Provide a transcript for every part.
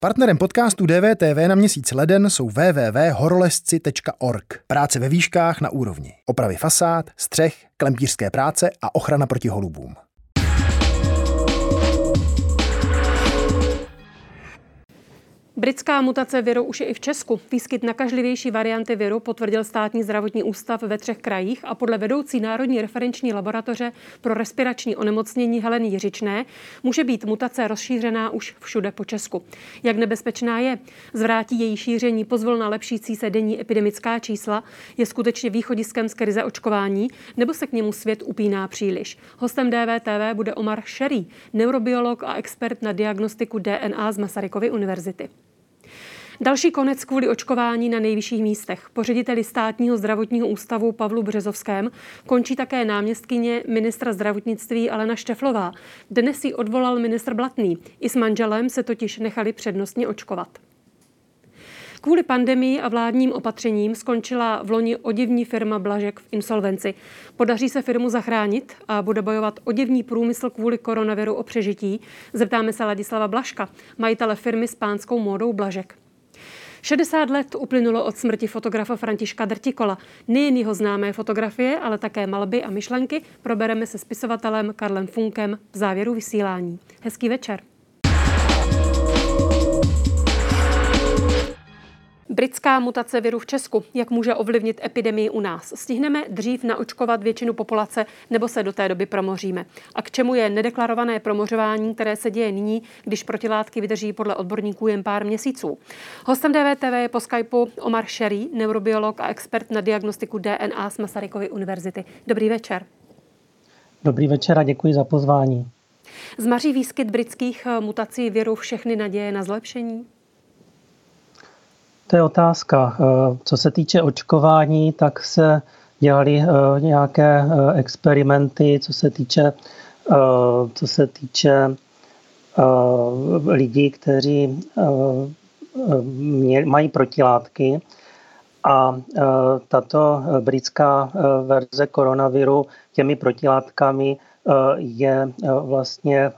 Partnerem podcastu DVTV na měsíc leden jsou www.horolezci.org. Práce ve výškách na úrovni. Opravy fasád, střech, klempířské práce a ochrana proti holubům. Britská mutace viru už je i v Česku. Výskyt nakažlivější varianty viru potvrdil státní zdravotní ústav ve třech krajích a podle vedoucí Národní referenční laboratoře pro respirační onemocnění Heleny Jiřičné může být mutace rozšířená už všude po Česku. Jak nebezpečná je? Zvrátí její šíření pozvolna lepšící se denní epidemická čísla? Je skutečně východiskem z krize očkování? Nebo se k němu svět upíná příliš? Hostem DVTV bude Omar Sherry, neurobiolog a expert na diagnostiku DNA z Masarykovy univerzity. Další konec kvůli očkování na nejvyšších místech. Po řediteli státního zdravotního ústavu Pavlu Březovském končí také náměstkyně ministra zdravotnictví Alena Šteflová. Dnes ji odvolal ministr Blatný. I s manželem se totiž nechali přednostně očkovat. Kvůli pandemii a vládním opatřením skončila v loni oděvní firma Blažek v insolvenci. Podaří se firmu zachránit a bude bojovat oděvní průmysl kvůli koronaviru o přežití? Zeptáme se Ladislava Blaška, majitele firmy s pánskou módou Blažek. 60 let uplynulo od smrti fotografa Františka Drtikola. Nejen jeho známé fotografie, ale také malby a myšlenky probereme se spisovatelem Karlem Funkem v závěru vysílání. Hezký večer. Britská mutace viru v Česku, jak může ovlivnit epidemii u nás? Stihneme dřív naočkovat většinu populace nebo se do té doby promoříme? A k čemu je nedeklarované promořování, které se děje nyní, když protilátky vydrží podle odborníků jen pár měsíců? Hostem DVTV je po Skypeu Omar Sherry, neurobiolog a expert na diagnostiku DNA z Masarykovy univerzity. Dobrý večer. Dobrý večer a děkuji za pozvání. Zmaří výskyt britských mutací viru všechny naděje na zlepšení? To je otázka. Eh, co se týče očkování, tak se dělali eh, nějaké eh, experimenty, co se týče, co se týče lidí, kteří mají protilátky. A tato britská verze koronaviru těmi protilátkami je vlastně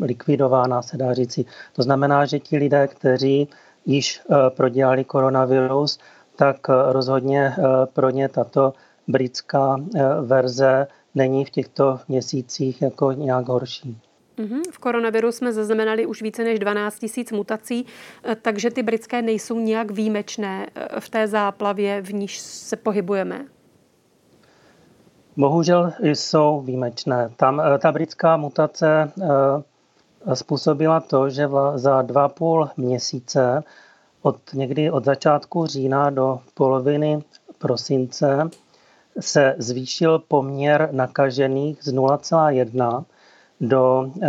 likvidována, se dá říci. To znamená, že ti lidé, kteří již eh, prodělali koronavirus, tak eh, rozhodně eh, pro ně tato britská verze není v těchto měsících jako nějak horší. Mhm, v koronaviru jsme zaznamenali už více než 12 000 mutací, takže ty britské nejsou nějak výjimečné v té záplavě, v níž se pohybujeme. Bohužel jsou výjimečné. Tam ta britská mutace způsobila to, že za dva půl měsíce od někdy od začátku října do poloviny prosince se zvýšil poměr nakažených z 0,1 do, eh,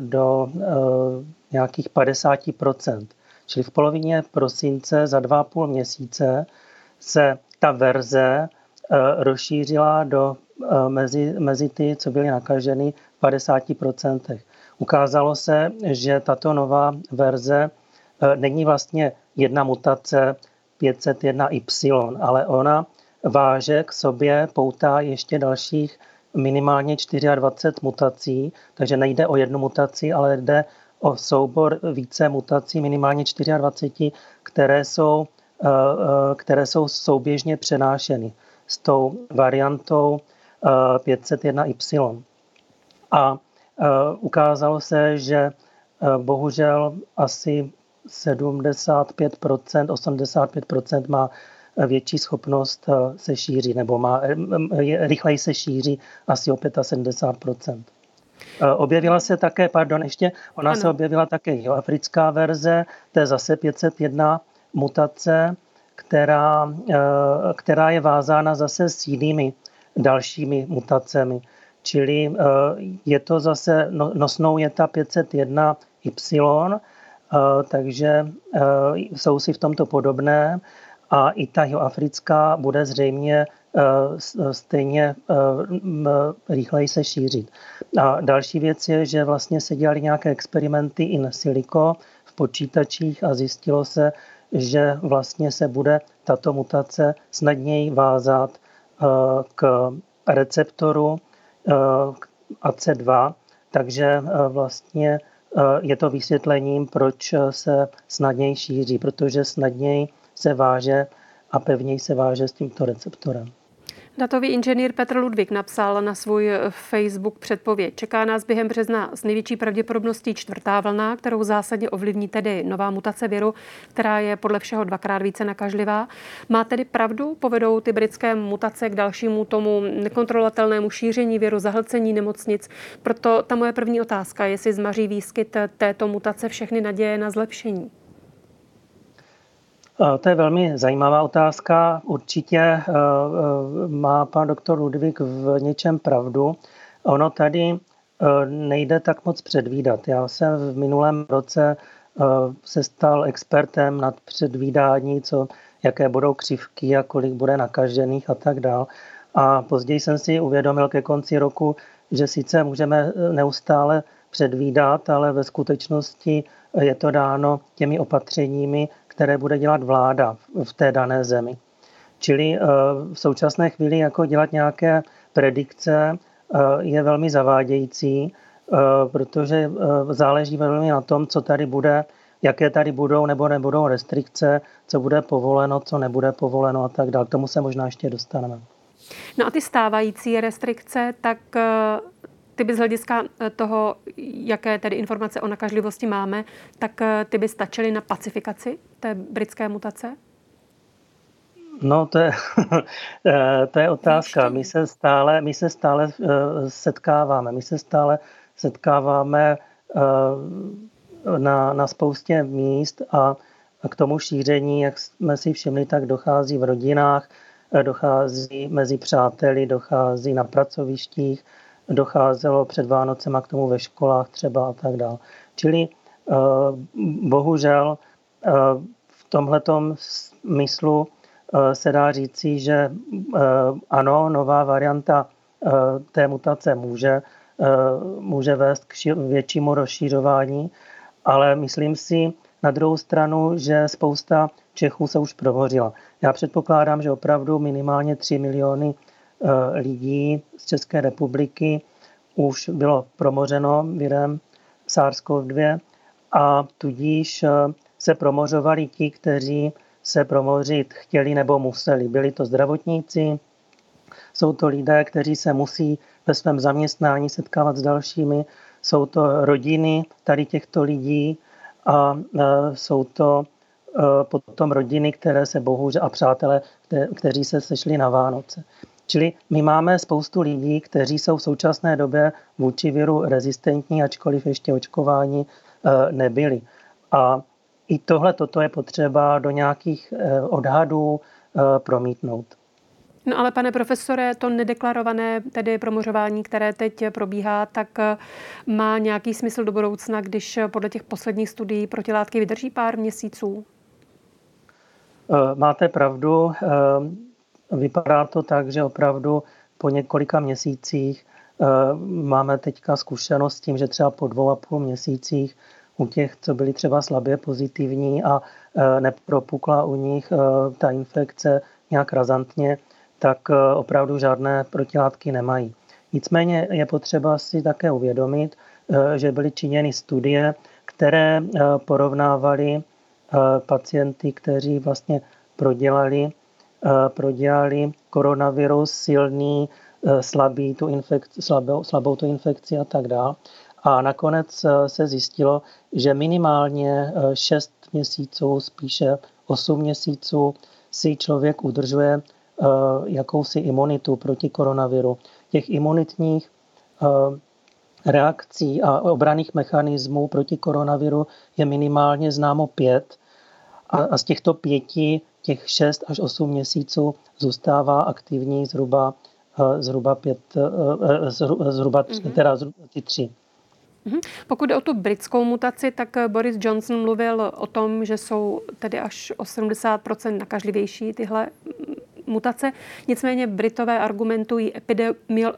do eh, nějakých 50% Čili v polovině prosince za dva půl měsíce se ta verze eh, rozšířila do, mezi, mezi ty, co byly nakaženy v 50 Ukázalo se, že tato nová verze e, není vlastně jedna mutace 501Y, ale ona váže k sobě, poutá ještě dalších minimálně 24 mutací, takže nejde o jednu mutaci, ale jde o soubor více mutací, minimálně 24, které jsou, e, e, které jsou souběžně přenášeny s tou variantou 501Y. A Eh, ukázalo se, že eh, bohužel asi 75%, 85% má eh, větší schopnost se šířit, nebo má, rychleji se šíří asi o 75%. Objevila se také, pardon, ještě, ona ano. se objevila také africká verze, to je zase 501 mutace, která, která je vázána zase s jinými dalšími mutacemi. Čili eh, je to zase, no, nosnou je ta 501Y, eh, takže eh, jsou si v tomto podobné a i ta africká bude zřejmě stejně rychleji se šířit. A další věc je, že vlastně se dělali nějaké experimenty in silico v počítačích a zjistilo se, že vlastně se bude tato mutace snadněji vázat k receptoru, AC2, takže vlastně je to vysvětlením, proč se snadněji šíří, protože snadněji se váže a pevněji se váže s tímto receptorem. Datový inženýr Petr Ludvík napsal na svůj Facebook předpověď. Čeká nás během března s největší pravděpodobností čtvrtá vlna, kterou zásadně ovlivní tedy nová mutace viru, která je podle všeho dvakrát více nakažlivá. Má tedy pravdu? Povedou ty britské mutace k dalšímu tomu nekontrolovatelnému šíření viru, zahlcení nemocnic? Proto ta moje první otázka, jestli zmaří výskyt této mutace všechny naděje na zlepšení. To je velmi zajímavá otázka. Určitě eh, eh, má pan doktor Ludvík v něčem pravdu. Ono tady eh, nejde tak moc předvídat. Já jsem v minulém roce se stal expertem nad předvídání, co, jaké budou křivky a kolik bude nakažených a tak dál. A později jsem si uvědomil ke konci roku, že sice můžeme neustále předvídat, ale ve skutečnosti je to dáno těmi opatřeními, které bude dělat vláda v té dané zemi. Čili eh, v současné chvíli jako dělat nějaké predikce eh, je velmi zavádějící, eh, protože záleží velmi na tom, co tady bude, jaké tady budou nebo nebudou restrikce, co bude povoleno, co nebude povoleno a tak dále. K tomu se možná ještě dostaneme. No a ty stávající restrikce, tak ty by z hlediska toho, jaké tedy informace o nakažlivosti máme, tak ty by stačily na pacifikaci té britské mutace? No, to je, eh, to je otázka. My se stále, my se stále eh, setkáváme. My se stále setkáváme eh, na, na spoustě míst a k tomu šíření, jak jsme si všimli, tak dochází v rodinách, dochází mezi přáteli, dochází na pracovištích, docházelo před Vánocema k tomu ve školách třeba a tak dále. Čili bohužel v tomhletom smyslu eh, se dá říci, že eh, ano, nová varianta eh, té mutace může, může vést k většímu rozšířování, ale myslím si na druhou stranu, že spousta Čechů se už prohořila. Já předpokládám, že opravdu minimálně 3 miliony lidí z České republiky už bylo promořeno virem SARS-CoV-2 a tudíž se promořovali ti, kteří se promořit chtěli nebo museli. Byli to zdravotníci, jsou to lidé, kteří se musí ve svém zaměstnání setkávat s dalšími, jsou to rodiny tady těchto lidí a e, jsou to e, potom rodiny, které se bohužel a přátelé, kteří se sešli na Vánoce. Čili my máme spoustu lidí, kteří jsou v současné době vůči viru rezistentní, ačkoliv ještě očkování e, nebyli. A i tohle toto je potřeba do nějakých eh, odhadů eh, promítnout. No ale pane profesore, to nedeklarované tedy promořování, které teď probíhá, tak eh, má nějaký smysl do budoucna, když podle těch posledních studií protilátky vydrží pár měsíců? Máte pravdu. Vypadá to tak, že opravdu po několika měsících máme teďka zkušenost s tím, že třeba po dvou a půl měsících u těch, co byli třeba slabě pozitivní a e, nepropukla u nich e, ta infekce nějak razantně, tak e, opravdu žádné protilátky nemají. Nicméně je potřeba si také uvědomit, že byly činěny studie, které porovnávaly pacienty, kteří vlastně prodělali, prodělali koronavirus silný, slabý tu infekci, slabou, slabou tu infekci a tak dále. A nakonec eh, se zjistilo, že minimálně 6 eh, měsíců, spíše 8 měsíců si člověk udržuje eh, jakousi imunitu proti koronaviru. Těch imunitních reakcí a obraných mechanismů proti koronaviru je minimálně známo pět. A z těchto pěti, těch 6 až 8 měsíců zůstává aktivní zhruba, zhruba, pět, zhruba, mm-hmm. teda zhruba ty tři. Mhm. Pokud jde o tu britskou mutaci, tak eh, Boris Johnson mluvil o tom, že jsou tedy až o 70 nakažlivější tyhle mm, mutace. Nicméně Britové argumentují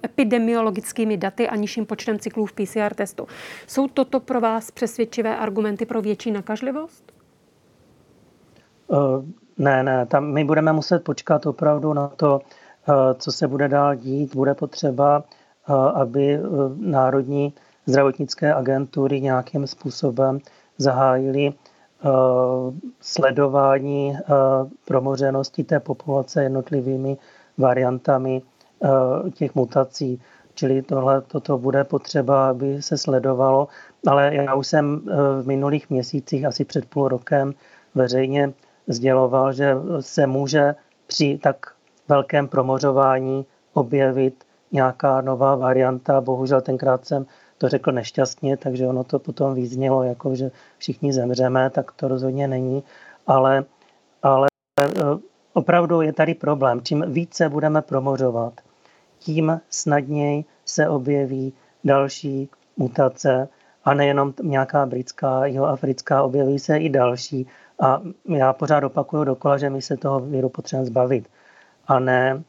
epidemiologickými daty a nižším počtem cyklů v PCR testu. Jsou toto pro vás přesvědčivé argumenty pro větší nakažlivost? Uh, ne, ne, tam my budeme muset počkat opravdu na to, uh, co se bude dál dít. Bude potřeba, uh, aby národní zdravotnické agentury nějakým způsobem zahájili sledování promořenosti té populace jednotlivými variantami těch mutací. Čili tohle, toto bude potřeba, aby se sledovalo. Ale já už jsem v minulých měsících, asi před půl rokem, veřejně sděloval, že se může při tak velkém promořování objevit nějaká nová varianta. Bohužel tenkrát jsem to řekl nešťastně, takže ono to potom význělo, jako že všichni zemřeme, tak to rozhodně není. Ale, ale e, opravdu je tady problém. Čím více budeme promořovat, tím snadněji se objeví další mutace a nejenom nějaká britská, africká, objeví se i další. A já pořád opakuju dokola, že my se toho víru potřebujeme zbavit. A ne,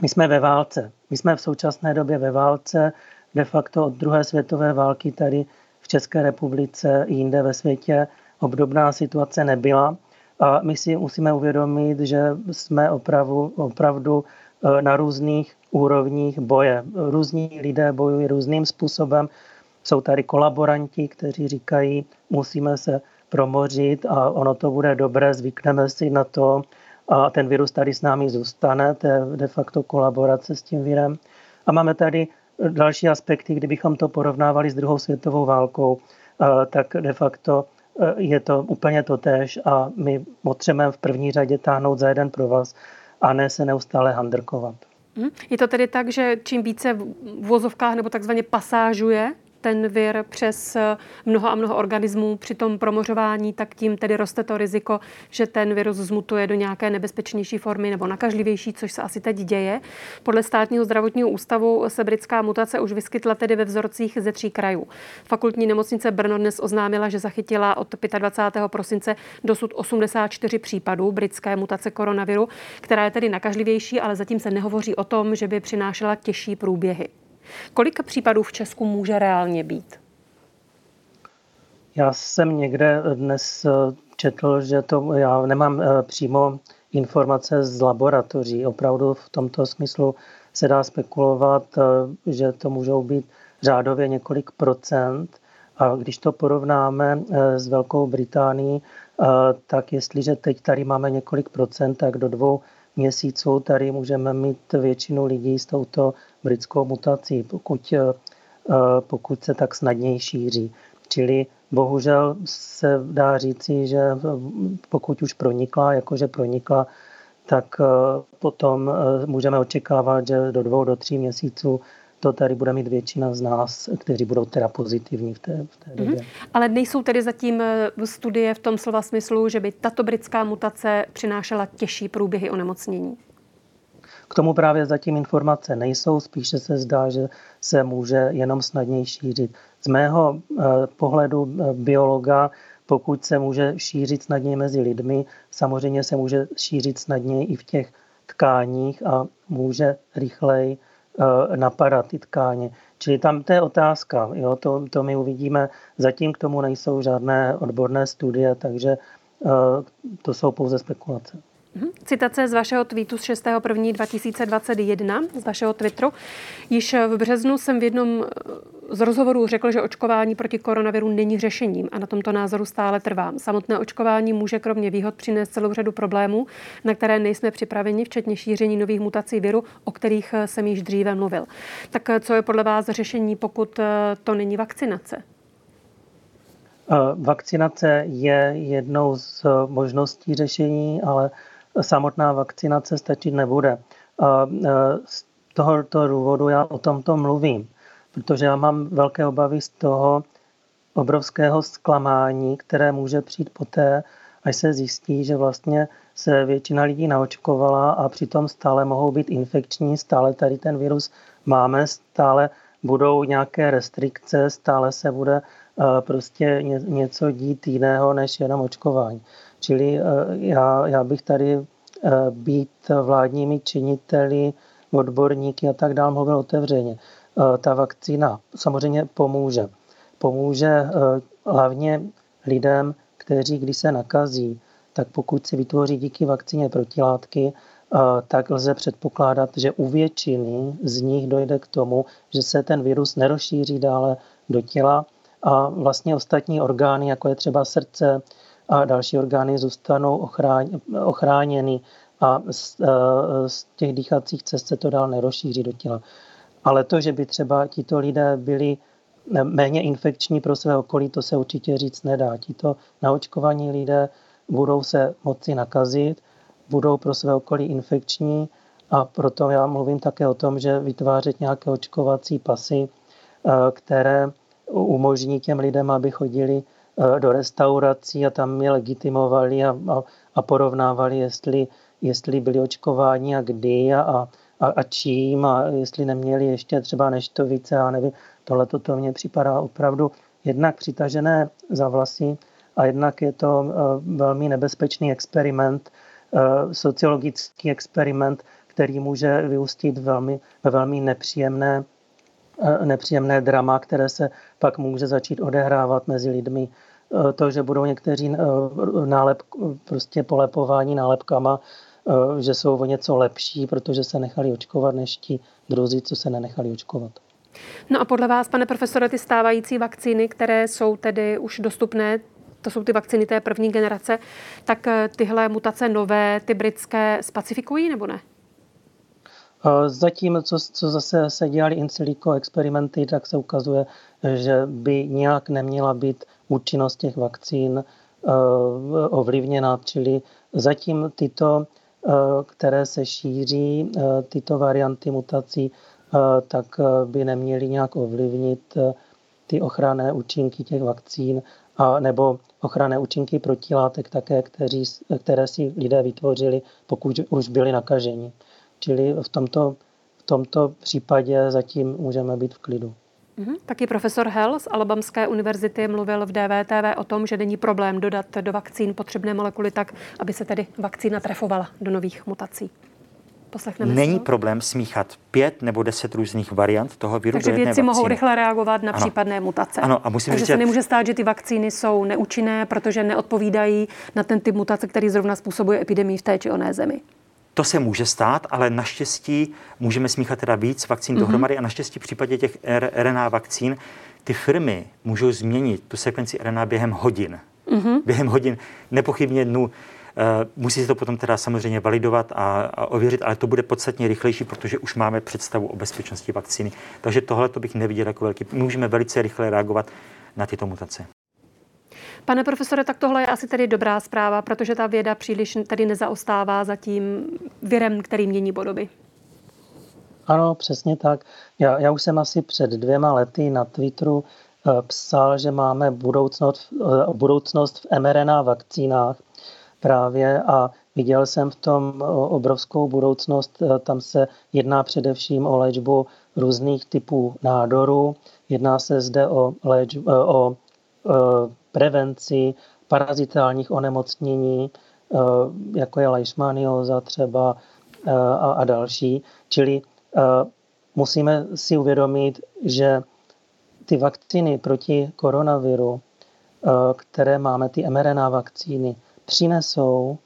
my jsme ve válce. My jsme v současné době ve válce, de facto od druhé světové války tady v České republice i jinde ve světě obdobná situace nebyla. A my si musíme uvědomit, že jsme opravdu, opravdu e, na různých úrovních boje. Různí lidé bojují různým způsobem. Jsou tady kolaboranti, kteří říkají, musíme se promořit a ono to bude dobré, zvykneme si na to a ten virus tady s námi zůstane, to je de facto kolaborace s tím virem. A máme tady další aspekty, kdybychom to porovnávali s druhou světovou válkou, tak de facto e, je to úplně to tež a my potřebujeme v první řadě táhnout za jeden pro vás a ne se neustále handrkovat. Mhm. Je to tedy tak, že čím více v vozovkách nebo takzvaně pasážuje ten vir přes eh, mnoho a mnoho organismů při tom promořování, tak tím tedy roste to riziko, že ten virus zmutuje do nějaké nebezpečnější formy nebo nakažlivější, což se asi teď děje. Podle státního zdravotního ústavu se britská mutace už vyskytla tedy ve vzorcích ze tří krajů. Fakultní nemocnice Brno dnes oznámila, že zachytila od 25. prosince dosud 84 případů britské mutace koronaviru, která je tedy nakažlivější, ale zatím se nehovoří o tom, že by přinášela těžší průběhy. Kolik případů v Česku může reálně být? Já jsem někde dnes eh, četl, že to, já nemám eh, přímo informace z laboratoří. Opravdu v tomto smyslu se dá spekulovat, eh, že to můžou být řádově několik procent. A když to porovnáme s Velkou Británií, tak jestliže teď tady máme několik procent, tak do dvou měsíců tady můžeme mít většinu lidí s touto britskou mutací, pokud, eh, pokud se tak snadněji šíří. Čili bohužel se dá říci, že pokud už pronikla, jakože pronikla, tak eh, potom eh, můžeme očekávat, že do dvou, do tří měsíců to tady bude mít většina z nás, kteří budou teda pozitivní v té, v té době. Mm-hmm. Ale nejsou tedy zatím studie v tom slova smyslu, že by tato britská mutace přinášela těžší průběhy onemocnění? K tomu právě zatím informace nejsou, spíše se zdá, že se může jenom snadněji šířit. Z mého eh, pohledu eh, biologa, pokud se může šířit snadněji mezi lidmi, samozřejmě se může šířit snadněji i v těch tkáních a může rychleji eh, napadat ty tkáně. Čili tam to je otázka, jo, to, to my uvidíme. Zatím k tomu nejsou žádné odborné studie, takže to jsou pouze spekulace. Mhm. Citace z vašeho tweetu z 6.1.2021, z vašeho Twitteru. Již v březnu jsem v jednom z rozhovorů řekl, že očkování proti koronaviru není řešením a na tomto názoru stále trvám. Samotné očkování může kromě výhod přinést celou řadu problémů, na které nejsme připraveni, včetně šíření nových mutací viru, o kterých jsem již dříve mluvil. Tak co je podle vás řešení, pokud to není vakcinace? Vakcinace je jednou z možností řešení, ale samotná vakcinace stačit nebude. Z tohoto důvodu já o tomto mluvím, protože já mám velké obavy z toho obrovského zklamání, které může přijít poté, až se zjistí, že vlastně se většina lidí naočkovala a přitom stále mohou být infekční, stále tady ten virus máme, stále budou nějaké restrikce, stále se bude prostě něco dít jiného než jenom očkování. Čili eh, já, já bych tady eh, být vládními činiteli, odborníky a tak dále mluvil otevřeně. Eh, ta vakcína samozřejmě pomůže. Pomůže hlavně lidem, kteří, když se nakazí, tak pokud si vytvoří díky vakcíně protilátky, tak lze předpokládat, že u většiny z nich dojde k tomu, že se ten virus nerozšíří dále do těla a vlastně ostatní orgány, jako je třeba srdce a další orgány, zůstanou ochráněny a z, e, z těch dýchacích cest se to dál nerozšíří do těla. Ale to, že by třeba tito lidé byli méně infekční pro své okolí, to se určitě říct nedá. Tito naočkovaní lidé budou se moci nakazit, budou pro své okolí infekční a proto já mluvím také o tom, že vytvářet nějaké očkovací pasy, eh, které umožní těm lidem, aby chodili do restaurací a tam je legitimovali a, a, a porovnávali, jestli, jestli byli očkováni a kdy a, a, a čím a jestli neměli ještě třeba neštovice a nevím. Tohle to mně připadá opravdu jednak přitažené za vlasy a jednak je to eh, velmi nebezpečný experiment, sociologický experiment, který může vyústit velmi, ve velmi nepříjemné, eh, nepříjemné drama, které se pak může začít odehrávat mezi lidmi. Eh, to, že budou někteří eh, nálep, prostě polepování nálepkama, že jsou o něco lepší, protože se nechali očkovat, než ti druzí, co se nenechali očkovat. No a podle vás, pane profesore, ty stávající vakcíny, které jsou tedy už dostupné, to jsou ty vakcíny té první generace, tak tyhle mutace nové, ty britské, specifikují nebo ne? Zatím, co, co zase se dělali in silico experimenty, tak se ukazuje, že by nějak neměla být účinnost těch vakcín eh, ovlivněna, čili zatím tyto, eh, které se šíří, eh, tyto varianty mutací, tak by neměly nějak ovlivnit ty ochranné účinky těch vakcín a nebo ochranné účinky protilátek také, kteří, které si lidé vytvořili, pokud už byli nakaženi. Čili v tomto, v tomto případě zatím můžeme být v klidu. Mm-hmm. Taky profesor Hell z Alabamské univerzity mluvil v DVTV o tom, že není problém dodat do vakcín potřebné molekuly tak, aby se tedy vakcína trefovala do nových mutací. Poslechneme Není to? problém smíchat pět nebo deset různých variant toho viru Takže do jedné vědci vakcíny. mohou rychle reagovat na ano. případné mutace. Ano, a musím Takže říct, se nemůže stát, že ty vakcíny jsou neúčinné, protože neodpovídají na ten typ mutace, který zrovna způsobuje epidemii v té či oné zemi. To se může stát, ale naštěstí můžeme smíchat teda víc vakcín mm-hmm. dohromady a naštěstí v případě těch RNA vakcín ty firmy můžou změnit tu sekvenci RNA během hodin. Mm-hmm. Během hodin, nepochybně dnů. Uh, musí se to potom teda samozřejmě validovat a, a ověřit, ale to bude podstatně rychlejší, protože už máme představu o bezpečnosti vakcíny. Takže tohle to bych neviděl jako velký. Můžeme velice rychle reagovat na tyto mutace. Pane profesore, tak tohle je asi tedy dobrá zpráva, protože ta věda příliš tady nezaostává za tím virem, který mění podoby. Ano, přesně tak. Já, já už jsem asi před dvěma lety na Twitteru eh, psal, že máme budoucnost, eh, budoucnost v mRNA vakcínách právě a viděl jsem v tom obrovskou budoucnost. Eh, tam se jedná především o léčbu různých typů nádorů. Jedná se zde o, léč, o prevenci parazitálních onemocnění, eh, jako je leishmanioza třeba eh, a, a další. Čili eh, musíme si uvědomit, že ty vakcíny proti koronaviru, které máme, ty mRNA vakcíny, přinesou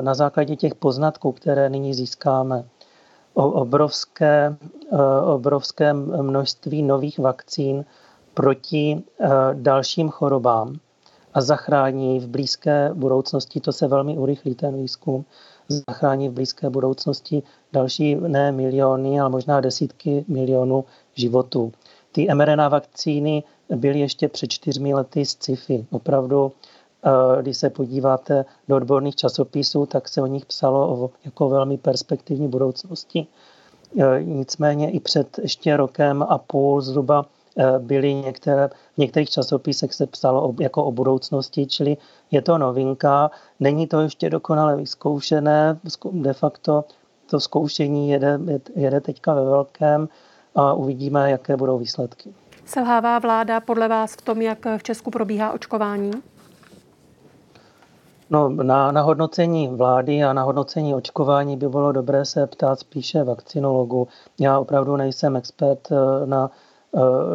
na základě těch poznatků, které nyní získáme, obrovské, obrovské množství nových vakcín proti eh, dalším chorobám a zachrání v blízké budoucnosti, to se velmi urychlí ten výzkum, zachrání v blízké budoucnosti další ne miliony, ale možná desítky milionů životů. Ty mRNA vakcíny byly ještě před čtyřmi lety z sci-fi. Opravdu, eh, když se podíváte do odborných časopisů, tak se o nich psalo o jako velmi perspektivní budoucnosti. Eh, nicméně i před ještě rokem a půl zhruba byly některé, v některých časopisech se psalo o, jako o budoucnosti, čili je to novinka, není to ještě dokonale vyzkoušené, de facto to zkoušení jede, jede teďka ve velkém a uvidíme, jaké budou výsledky. Selhává vláda podle vás v tom, jak v Česku probíhá očkování? No, na, na hodnocení vlády a na hodnocení očkování by bylo dobré se ptát spíše vakcinologu. Já opravdu nejsem expert eh, na Eh,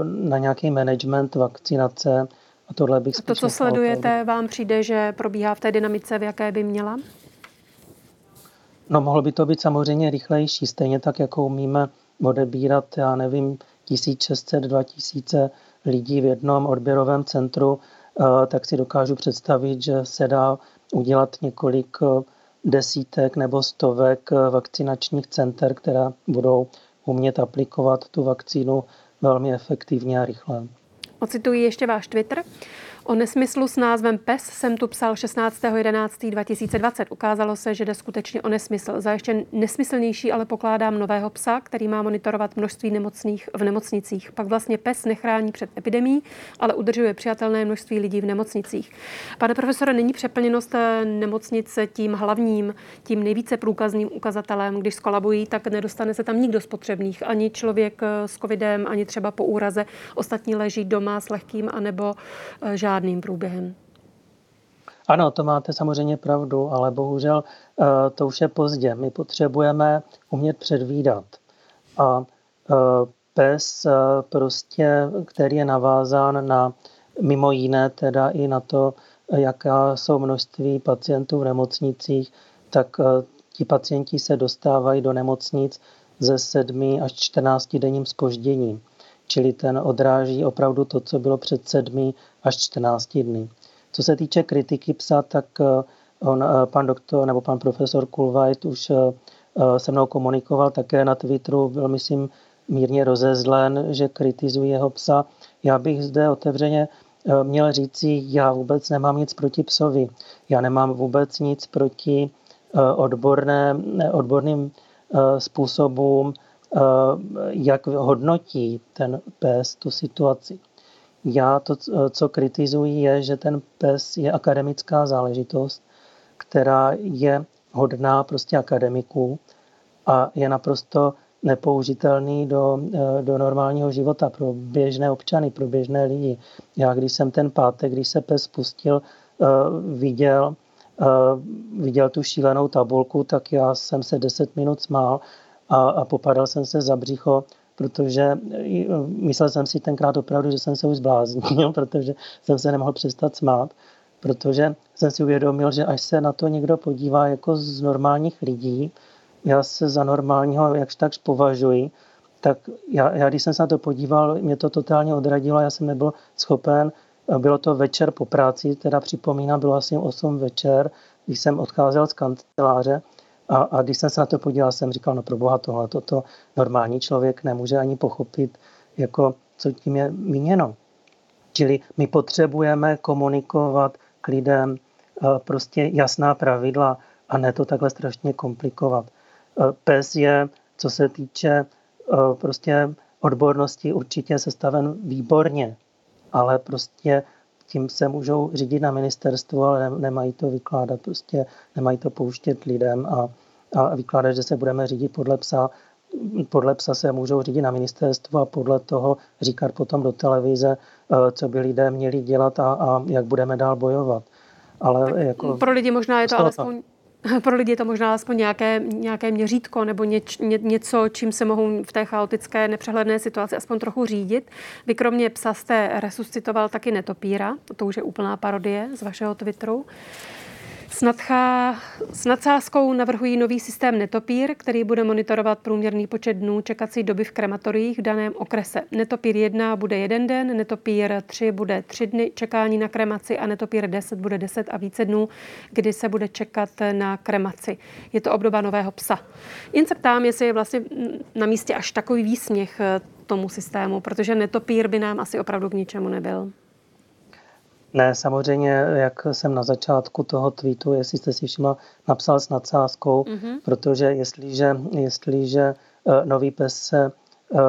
na nějaký management vakcinace. A tohle bych a to, co sledujete, vám přijde, že probíhá v té dynamice, v jaké by měla? No mohlo by to být samozřejmě rychlejší, stejně tak, jako umíme odebírat, já nevím, 1600, 2000 lidí v jednom odběrovém centru, tak si dokážu představit, že se dá udělat několik desítek nebo stovek vakcinačních center, která budou umět aplikovat tu vakcínu velmi efektivně a rychle. Ocituji ještě váš Twitter. O nesmyslu s názvem PES jsem tu psal 16.11.2020. Ukázalo se, že jde skutečně o nesmysl. Za ještě nesmyslnější ale pokládám nového psa, který má monitorovat množství nemocných v nemocnicích. Pak vlastně PES nechrání před epidemí, ale udržuje přijatelné množství lidí v nemocnicích. Pane profesore, není přeplněnost eh, nemocnice tím hlavním, tím nejvíce průkazným ukazatelem. Když skolabují, tak nedostane se tam nikdo z potřebných. Ani člověk eh, s covidem, ani třeba po úraze. Ostatní leží doma s lehkým anebo žádným eh, řádným průběhem. Ano, to máte samozřejmě pravdu, ale bohužel eh, to už je pozdě. My potřebujeme umět předvídat. A eh, pes, eh, prostě, který je navázán na mimo jiné teda i na to, jaká jsou množství pacientů v nemocnicích, tak ti pacienti se dostávají do nemocnic ze 7 až 14 denním spožděním. Čili ten odráží opravdu to, co bylo před 7 až 14 dny. Co se týče kritiky psa, tak eh, on, eh, pan doktor nebo pan profesor Kulvajt už eh, se mnou komunikoval také na Twitteru, byl myslím mírně rozezlen, že kritizuji jeho psa. Já bych zde otevřeně měl říci, já vůbec nemám nic proti psovi. Já nemám vůbec nic proti odborné, odborným způsobům, jak hodnotí ten pes tu situaci. Já to, co kritizuji, je, že ten PES je akademická záležitost, která je hodná prostě akademiků a je naprosto nepoužitelný do, do normálního života pro běžné občany, pro běžné lidi. Já, když jsem ten pátek, když se pes spustil, eh, viděl, eh, viděl tu šílenou tabulku, tak já jsem se 10 minut smál a, a popadal jsem se za břicho protože eh, myslel jsem si tenkrát opravdu, že jsem se už zbláznil, protože jsem se nemohl přestat smát, protože jsem si uvědomil, že až se na to někdo podívá jako z normálních lidí, já se za normálního jakž takž považuji, tak já, já, když jsem se na to podíval, mě to totálně odradilo, já jsem nebyl schopen, eh, bylo to večer po práci, teda připomínám, bylo asi 8 večer, když jsem odcházel z kanceláře a, a když jsem se na to podíval, jsem říkal, no pro boha tohle, toto normální člověk nemůže ani pochopit, jako, co tím je míněno. Čili my potřebujeme komunikovat k lidem eh, prostě jasná pravidla a ne to takhle strašně komplikovat. Eh, PES je, co se týče eh, prostě odbornosti, určitě sestaven výborně, ale prostě tím se můžou řídit na ministerstvu, ale nemají to vykládat, prostě nemají to pouštět lidem a, a vykládat, že se budeme řídit podle psa. Podle psa se můžou řídit na ministerstvu a podle toho říkat potom do televize, eh, co by lidé měli dělat a, a jak budeme dál bojovat. Ale jako, pro lidi možná je to alespoň pro lidi je to možná aspoň nějaké, nějaké měřítko nebo něč, ně, něco, čím se mohou v té chaotické, nepřehledné situaci aspoň trochu řídit. Vy kromě psa jste resuscitoval taky netopíra, to už je úplná parodie z vašeho Twitteru. S, nadsázkou navrhují nový systém Netopír, který bude monitorovat průměrný počet dnů čekací doby v krematoriích v daném okrese. Netopír 1 bude jeden den, Netopír 3 bude tři dny čekání na kremaci a Netopír 10 bude 10 a více dnů, kdy se bude čekat na kremaci. Je to obdoba nového psa. Jen se ptám, jestli je vlastně na místě až takový výsměch tomu systému, protože Netopír by nám asi opravdu k ničemu nebyl. Ne, samozřejmě, jak jsem na začátku toho tweetu, jestli jste si všimla, napsal s nadsázkou, mm-hmm. protože jestliže, jestliže eh, nový pes se eh,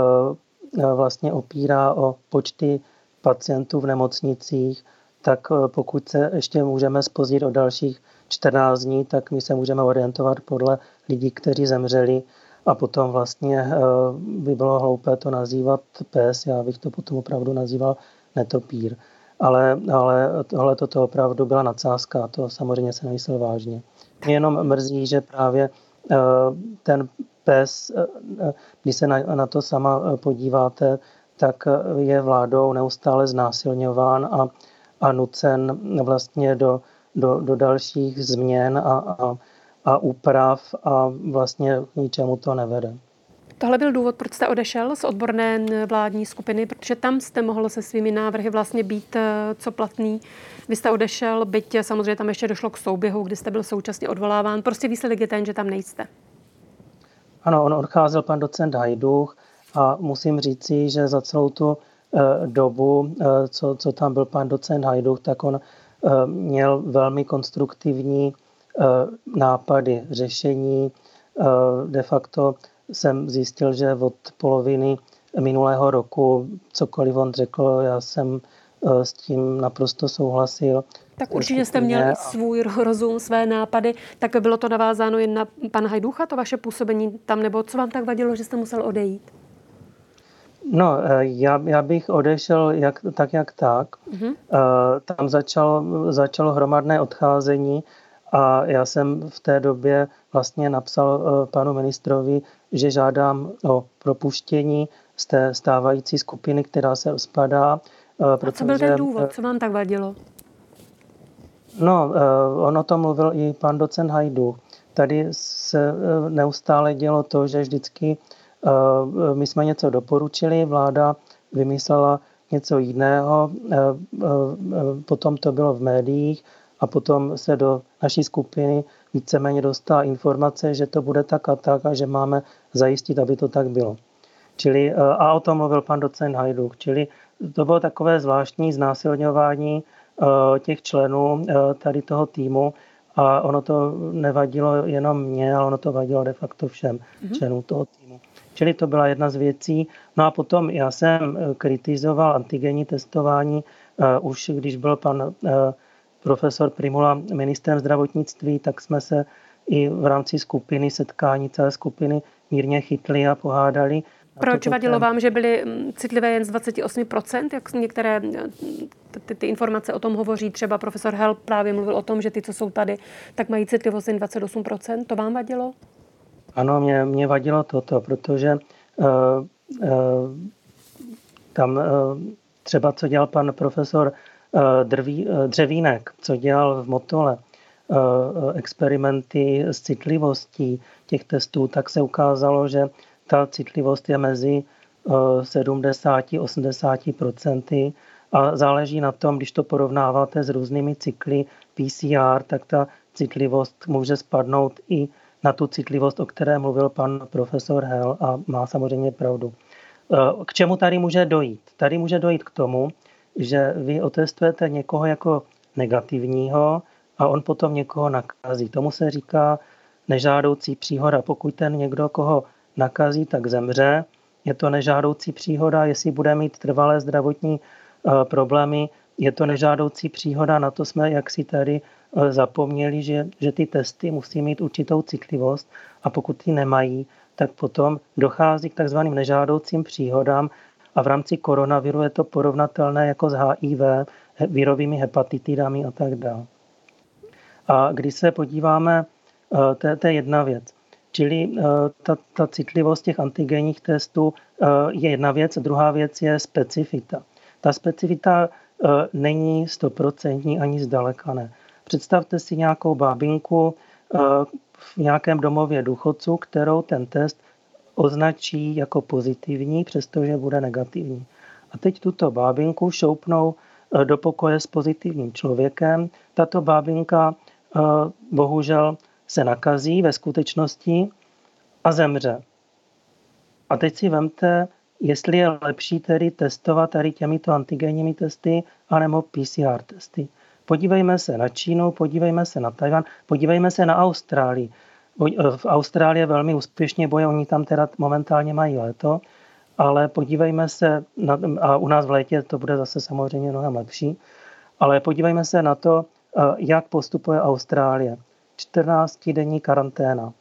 eh, vlastně opírá o počty pacientů v nemocnicích, tak pokud se ještě můžeme spozdit o dalších 14 dní, tak my se můžeme orientovat podle lidí, kteří zemřeli a potom vlastně by bylo hloupé to nazývat pes, já bych to potom opravdu nazýval netopír ale, ale tohle toto opravdu byla nadsázka, to samozřejmě se nemyslel vážně. Mě jenom mrzí, že právě eh, ten pes, eh, když se na, na to sama eh, podíváte, tak je vládou neustále znásilňován a, a nucen vlastně do, do, do dalších změn a, a, a úprav a vlastně k ničemu to nevede. Tohle byl důvod, proč jste odešel z odborné vládní skupiny, protože tam jste mohl se svými návrhy vlastně být eh, co platný. Vy jste odešel, byť samozřejmě tam ještě došlo k souběhu, kdy jste byl současně odvoláván. Prostě výsledek je ten, že tam nejste. Ano, on odcházel pan docent Hajduch a musím říci, že za celou tu eh, dobu, eh, co, co tam byl pan docent Hajduch, tak on měl velmi konstruktivní nápady, řešení. De facto jsem zjistil, že od poloviny minulého roku cokoliv on řekl, já jsem eh, s tím naprosto souhlasil. Tak určitě jste měl svůj rozum, své nápady. Tak bylo to navázáno jen na pana Hajducha, to vaše působení tam, nebo co vám tak vadilo, že jste musel odejít? No, eh, já, já bych odešel jak, tak, jak tak. Uh-huh. Tam začalo, začalo hromadné odcházení a já jsem v té době vlastně napsal panu ministrovi, že žádám o propuštění z té stávající skupiny, která se rozpadá. Protože, A co byl ten důvod? Co vám tak vadilo? No, eh, ono to mluvil i pan docent Hajdu. Tady se eh, neustále dělo to, že vždycky eh, my jsme něco doporučili, vláda vymyslela něco jiného, potom to bylo v médiích a potom se do naší skupiny víceméně dostala informace, že to bude tak a tak a že máme zajistit, aby to tak bylo. Čili, eh, a o tom mluvil pan docent Hajduk. Čili to bylo takové zvláštní znásilňování eh, těch členů eh, tady toho týmu a ono to nevadilo jenom mě, ale ono to vadilo de facto všem mm-hmm. členům toho týmu. Čili to byla jedna z věcí. No a potom já jsem kritizoval antigenní testování, už když byl pan profesor Primula ministrem zdravotnictví, tak jsme se i v rámci skupiny, setkání celé skupiny mírně chytli a pohádali. Proč vadilo vám, že byly mm, citlivé jen z 28%, jak některé ty, ty informace o tom hovoří, třeba profesor Hel právě mluvil o tom, že ty, co jsou tady, tak mají citlivost jen 28%. To vám vadilo? Ano, mě, mě vadilo toto, protože uh, uh, tam uh, třeba, co dělal pan profesor drví, eh, dřevínek, co dělal v Motole, eh, experimenty s citlivostí těch testů, tak se ukázalo, že ta citlivost je mezi 70-80 procenty a záleží na tom, když to porovnáváte s různými cykly PCR, tak ta citlivost může spadnout i na tu citlivost, o které mluvil pan profesor Hell a má samozřejmě pravdu. K čemu tady může dojít? Tady může dojít k tomu, že vy otestujete někoho jako negativního a on potom někoho nakazí. Tomu se říká nežádoucí příhoda. Pokud ten někdo, koho nakazí, tak zemře, je to nežádoucí příhoda, jestli bude mít trvalé zdravotní eh, problémy, je to nežádoucí příhoda, na to jsme jaksi tady eh, zapomněli, že, že ty testy musí mít určitou citlivost a pokud ji nemají, tak potom dochází k takzvaným nežádoucím příhodám a v rámci koronaviru je to porovnatelné jako s HIV, virovými hepatitidami a tak dále. A když se podíváme, eh, to, je jedna věc. Čili eh, ta, ta citlivost těch antigenních testů eh, je jedna věc, druhá věc je specifita. Ta specifita není stoprocentní ani zdaleka ne. Představte si nějakou bábinku v nějakém domově důchodců, kterou ten test označí jako pozitivní, přestože bude negativní. A teď tuto bábinku šoupnou eh, do pokoje s pozitivním člověkem. Tato bábinka eh, bohužel se nakazí ve skutečnosti a zemře. A teď si vemte, jestli je lepší tedy testovat tady těmito antigenními testy anebo PCR testy. Podívejme se na Čínu, podívejme se na Tajvan, podívejme se na Austrálii. Eh, v Austrálii velmi úspěšně boje, oni tam teda momentálně mají léto, ale podívejme se, na, a u nás v létě to bude zase samozřejmě mnohem lepší, ale podívejme se na to, eh, jak postupuje Austrálie. 14-denní karanténa.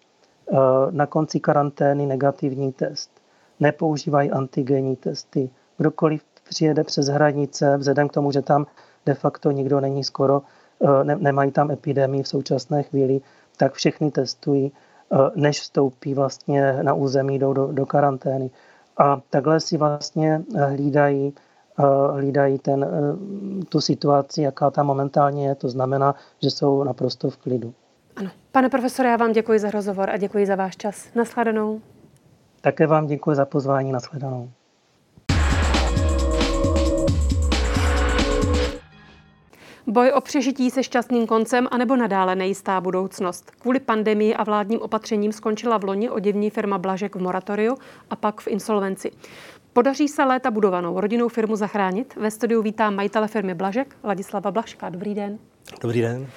Eh, na konci karantény negativní test. Nepoužívají antigenní testy. Kdokoliv přijede přes hranice, vzhledem k tomu, že tam de facto nikdo není skoro, ne, nemají tam epidemii v současné chvíli, tak všechny testují, eh, než vstoupí vlastně na území, jdou do, do karantény. A takhle si vlastně eh, hlídají, eh, hlídají ten, tu situaci, jaká tam momentálně je. To znamená, že jsou naprosto v klidu. Ano. Pane profesore, já vám děkuji za rozhovor a děkuji za váš čas. Naschledanou. Také vám děkuji za pozvání. na Boj o přežití se šťastným koncem anebo nadále nejistá budoucnost. Kvůli pandemii a vládním opatřením skončila v loni oděvní firma Blažek v moratoriu a pak v insolvenci. Podaří se léta budovanou rodinnou firmu zachránit? Ve studiu vítám majitele firmy Blažek, Ladislava Blaška. Dobrý den. Dobrý den.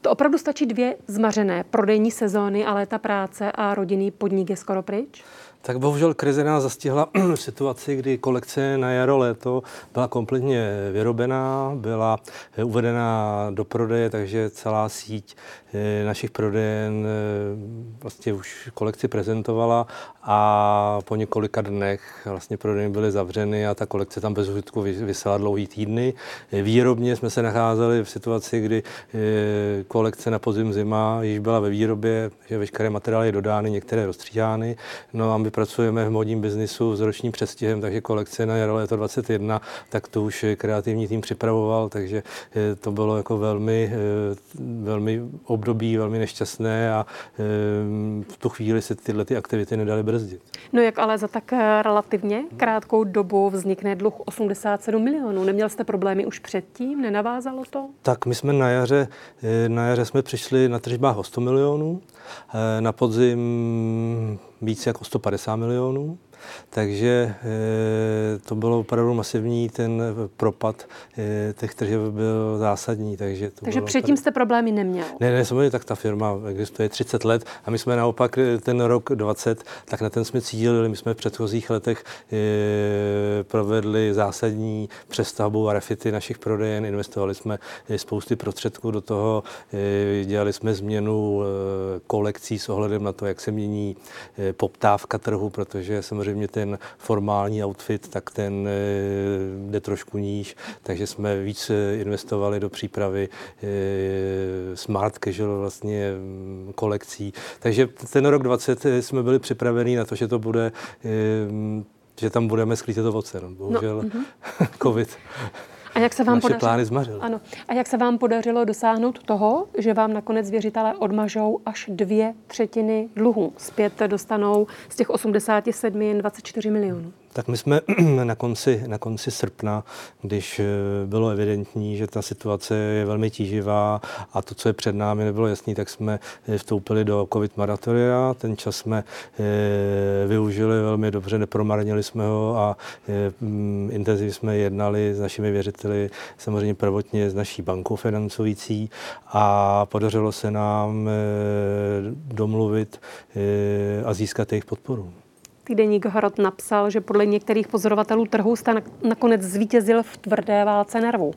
To opravdu stačí dvě zmařené prodejní sezóny a léta práce a rodinný podnik je skoro pryč? Tak bohužel krize nás zastihla v situaci, kdy kolekce na jaro léto byla kompletně vyrobená, byla uvedena do prodeje, takže celá síť eh, našich prodejen eh, vlastně už kolekci prezentovala a po několika dnech vlastně prodejny byly zavřeny a ta kolekce tam bez užitku vysela dlouhý týdny. Výrobně jsme se nacházeli v situaci, kdy eh, kolekce na podzim zima již byla ve výrobě, že veškeré materiály dodány, některé rozstříhány. No a my pracujeme v modním biznisu s ročním přestihem, takže kolekce na jaro léto 21, tak to už kreativní tým připravoval, takže eh, to bylo jako velmi, eh, velmi období, velmi nešťastné a v tu chvíli se tyhle ty aktivity nedaly brzdit. No jak ale za tak relativně krátkou dobu vznikne dluh 87 milionů? Neměl jste problémy už předtím? Nenavázalo to? Tak my jsme na jaře, eh, na jaře jsme přišli na tržbách o 100 milionů, eh, na podzim více jako 150 milionů. Takže eh, to bylo opravdu masivní, ten propad eh, těch tržeb byl zásadní. Takže, to takže předtím opravdu... jste problémy neměl? Ne, ne, samozřejmě, tak ta firma existuje 30 let a my jsme naopak eh, ten rok 20, tak na ten jsme cílili. My jsme v předchozích letech provedli zásadní přestavbu a refity našich prodejen, investovali jsme spousty prostředků do toho, dělali jsme změnu kolekcí s ohledem na to, jak se mění poptávka trhu, protože samozřejmě samozřejmě ten formální outfit, tak ten eh, jde trošku níž, takže jsme víc eh, investovali do přípravy eh, smart casual vlastně mm, kolekcí. Takže ten rok 20 jsme byli připraveni na to, že to bude že tam budeme sklízet ovoce. No. Bohužel no, uh-huh. covid a jak se vám naše podařilo, plány zmařil. Ano. A jak se vám podařilo dosáhnout toho, že vám nakonec věřitelé odmažou až dvě třetiny dluhů? Zpět dostanou z těch 87 jen 24 milionů. Tak my jsme na konci, na konci srpna, když eh, bylo evidentní, že ta situace je velmi tíživá a to, co je před námi, nebylo jasný, tak jsme eh, vstoupili do covid maratoria. Ten čas jsme eh, využili velmi dobře, nepromarnili jsme ho a mm, intenzivně jsme jednali s našimi věřiteli, samozřejmě prvotně s naší bankou financující a podařilo se nám domluvit a získat jejich podporu. Týdeník Hrot napsal, že podle některých pozorovatelů trhu jste nakonec zvítězil v tvrdé válce nervů.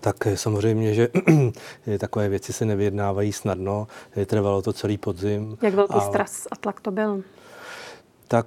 Tak samozřejmě, že takové věci se nevyjednávají snadno. Trvalo to celý podzim. Jak velký a... stres a tlak to byl? Tak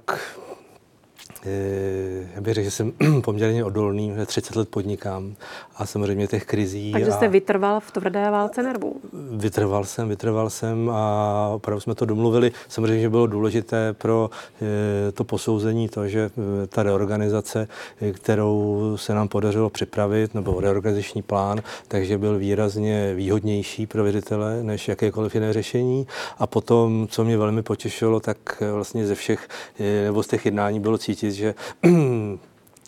já bych řekl, že jsem poměrně odolný, že 30 let podnikám a samozřejmě těch krizí. Takže jste a... vytrval v tvrdé válce nervů. Vytrval jsem, vytrval jsem a opravdu jsme to domluvili. Samozřejmě, že bylo důležité pro eh, to posouzení to, že eh, ta reorganizace, eh, kterou se nám podařilo připravit, nebo reorganizační plán, takže byl výrazně výhodnější pro věřitele než jakékoliv jiné řešení. A potom, co mě velmi potěšilo, tak vlastně ze všech nebo z těch jednání bylo cítit, že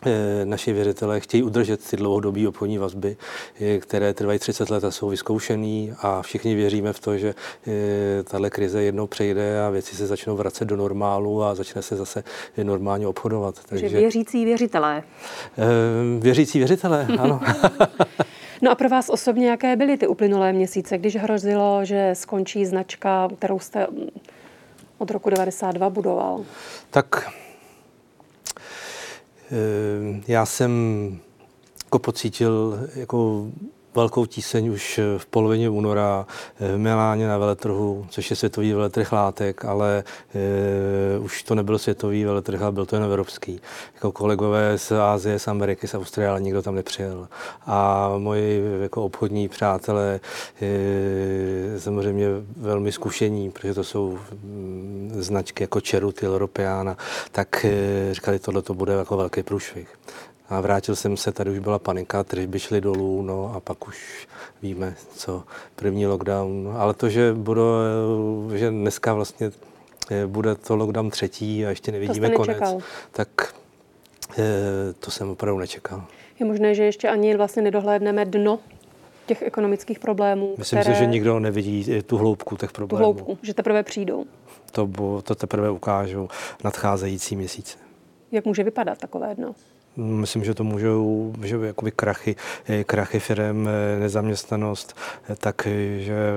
eh, naši věřitelé chtějí udržet ty dlouhodobé obchodní vazby, eh, které trvají 30 let a jsou vyzkoušený a všichni věříme v to, že eh, tahle krize jednou přejde a věci se začnou vracet do normálu a začne se zase normálně obchodovat. Takže věřící věřitelé. Věřící věřitelé, ano. No a pro vás osobně, jaké byly ty uplynulé měsíce, když hrozilo, že skončí značka, kterou jste od roku 92 budoval? Tak já jsem jako pocítil jako velkou tíseň už v polovině února v Miláně na veletrhu, což je světový veletrh látek, ale e, už to nebyl světový veletrh, ale byl to jen evropský. Jako kolegové z Ázie, z Ameriky, z Austrálie, nikdo tam nepřijel. A moji jako obchodní přátelé e, samozřejmě velmi zkušení, protože to jsou mm, značky jako Cheruty, Europeana, tak e, říkali, tohle to bude jako velký průšvih. A vrátil jsem se, tady už byla panika, tržby šly dolů, no a pak už víme, co první lockdown. Ale to, že, budu, že dneska vlastně bude to lockdown třetí a ještě nevidíme to konec, tak to jsem opravdu nečekal. Je možné, že ještě ani vlastně nedohlédneme dno těch ekonomických problémů. Myslím které... si, že nikdo nevidí tu hloubku těch problémů. Tu hloubku, že teprve přijdou. To, to teprve ukážou nadcházející měsíce. Jak může vypadat takové dno? Myslím, že to můžou, že jakoby krachy, krachy firm, nezaměstnanost, takže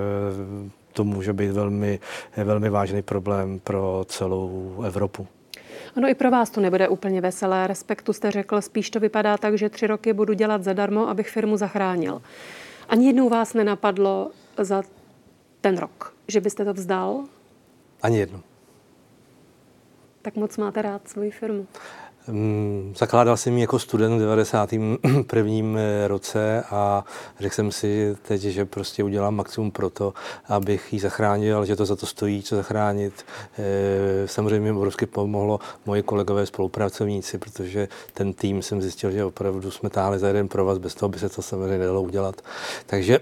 to může být velmi, velmi vážný problém pro celou Evropu. Ano, i pro vás to nebude úplně veselé. Respektu jste řekl, spíš to vypadá tak, že tři roky budu dělat zadarmo, abych firmu zachránil. Ani jednou vás nenapadlo za ten rok, že byste to vzdal? Ani jednou. Tak moc máte rád svoji firmu. Mm, zakládal jsem ji jako student v 91. Eh, roce a řekl jsem si teď, že prostě udělám maximum pro to, abych ji zachránil, že to za to stojí, co zachránit. Eh, samozřejmě mi obrovsky pomohlo moji kolegové spolupracovníci, protože ten tým jsem zjistil, že opravdu jsme táhli za jeden provaz, bez toho by se to samozřejmě nedalo udělat. Takže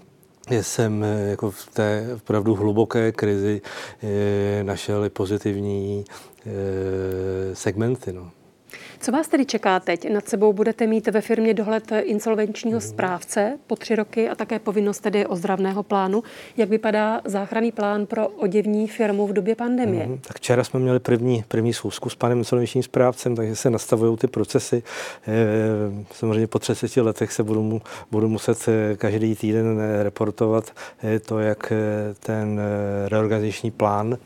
jsem eh, jako v té opravdu hluboké krizi našel i pozitivní segmenty. No. Co vás tedy čeká teď? Nad sebou budete mít ve firmě dohled insolvenčního mhm. správce po tři roky a také povinnost tedy ozdravného plánu. Jak vypadá záchranný plán pro oděvní firmu v době pandemie? Mm, tak včera jsme měli první, první schůzku s panem insolvenčním správcem, takže se nastavují ty procesy. E, samozřejmě po 30 letech se budu, budu muset eh, každý týden eh, reportovat to, jak ten reorganizační plán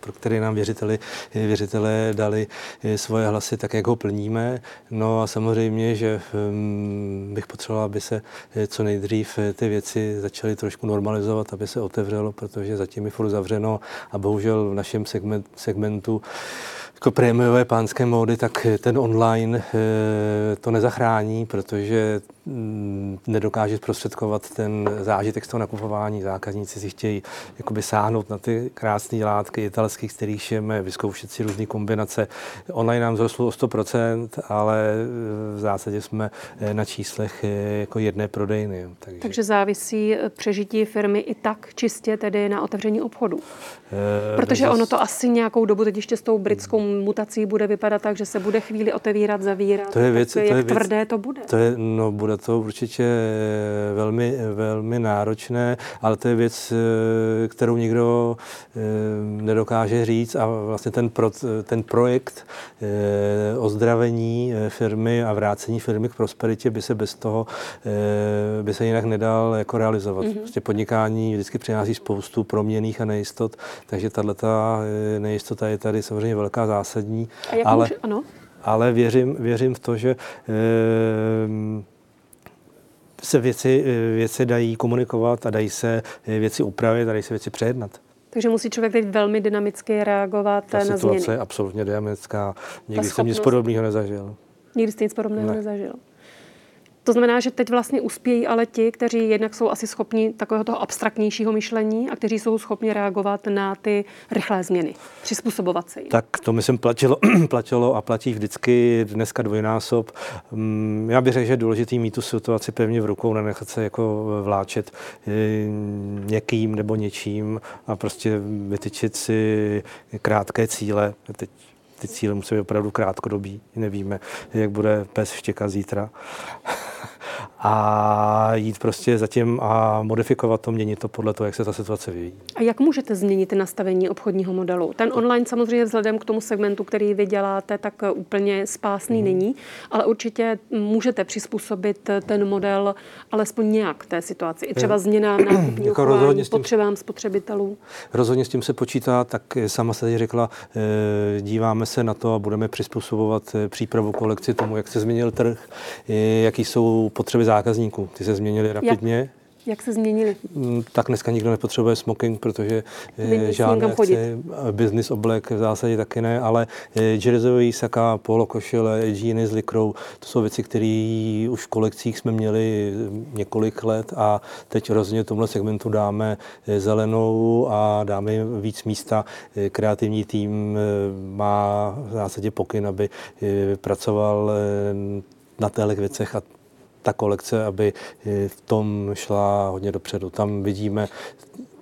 pro který nám věřiteli, věřitelé dali eh, svoje hlasy, tak jak ho plníme. No a samozřejmě, že hm, bych potřeboval, aby se eh, co nejdřív eh, ty věci začaly trošku normalizovat, aby se otevřelo, protože zatím je furt zavřeno a bohužel v našem segment, segmentu jako prémiové pánské módy, tak ten online to nezachrání, protože Mm, nedokáže zprostředkovat ten zážitek z toho nakupování. Zákazníci si chtějí jakoby sáhnout na ty krásné látky italské, z kterých šijeme, vyzkoušet si různé kombinace. Online nám zrostlo o 100%, ale eh, v zásadě jsme eh, na číslech eh, jako jedné prodejny. Takže, takže závisí přežití firmy i tak čistě tedy na otevření obchodu. E, Protože zas... ono to asi nějakou dobu teď ještě s tou britskou mutací bude vypadat tak, že se bude chvíli otevírat, zavírat. To je věc, to je jak věc, tvrdé to bude? To je, no, bude to určitě velmi, velmi náročné, ale to je věc, eh, kterou nikdo eh, nedokáže říct a vlastně ten, pro, ten projekt eh, ozdravení firmy a vrácení firmy k prosperitě by se bez toho, by se jinak nedal jako realizovat. Mm-hmm. Prostě podnikání vždycky přináší spoustu proměných a nejistot, takže tato nejistota je tady samozřejmě velká zásadní. A jak ale, může, ano? ale věřím, věřím v to, že se věci, eh, věci dají komunikovat a dají se eh, věci upravit a dají se věci přejednat. Takže musí člověk teď velmi dynamicky reagovat Ta na změny. Ta situace je absolutně dynamická. Nikdy jsem nic podobného nezažil. Nikdy jste nic podobného ne. nezažil. To znamená, že teď vlastně uspějí ale ti, kteří jednak jsou asi schopni takového toho abstraktnějšího myšlení a kteří jsou schopni reagovat na ty rychlé změny, přizpůsobovat se jim. Tak to myslím platilo, platilo a platí vždycky dneska dvojnásob. Mm, já bych řekl, že je důležitý mít tu situaci pevně v rukou, nenechat se jako vláčet eh, někým nebo něčím a prostě vytyčit si krátké cíle. Teď ty cíle musí být opravdu krátkodobí. Nevíme, jak bude pes štěkat zítra. a jít prostě zatím a modifikovat to, měnit to podle toho, jak se ta situace vyvíjí. A jak můžete změnit nastavení obchodního modelu? Ten online samozřejmě vzhledem k tomu segmentu, který vy děláte, tak úplně spásný hmm. není, ale určitě můžete přizpůsobit ten model alespoň nějak té situaci. I třeba změnám nákupního jako chování, potřebám spotřebitelů. Rozhodně s tím se počítá, tak sama se řekla, eh, díváme se na to a budeme přizpůsobovat eh, přípravu kolekci tomu, jak se změnil trh, eh, jaký jsou potřeby zákazníků. Ty se změnily rapidně. Jak? Jak se změnili? Mm, tak dneska nikdo nepotřebuje smoking, protože žádný business oblek v zásadě taky ne, ale jazzový saka, polo košile, džíny s likrou, to jsou věci, které už v kolekcích jsme měli několik let a teď rozhodně tomhle segmentu dáme zelenou a dáme víc místa. Kreativní tým má v zásadě pokyn, aby pracoval na těchto věcech a ta kolekce, aby v tom šla hodně dopředu. Tam vidíme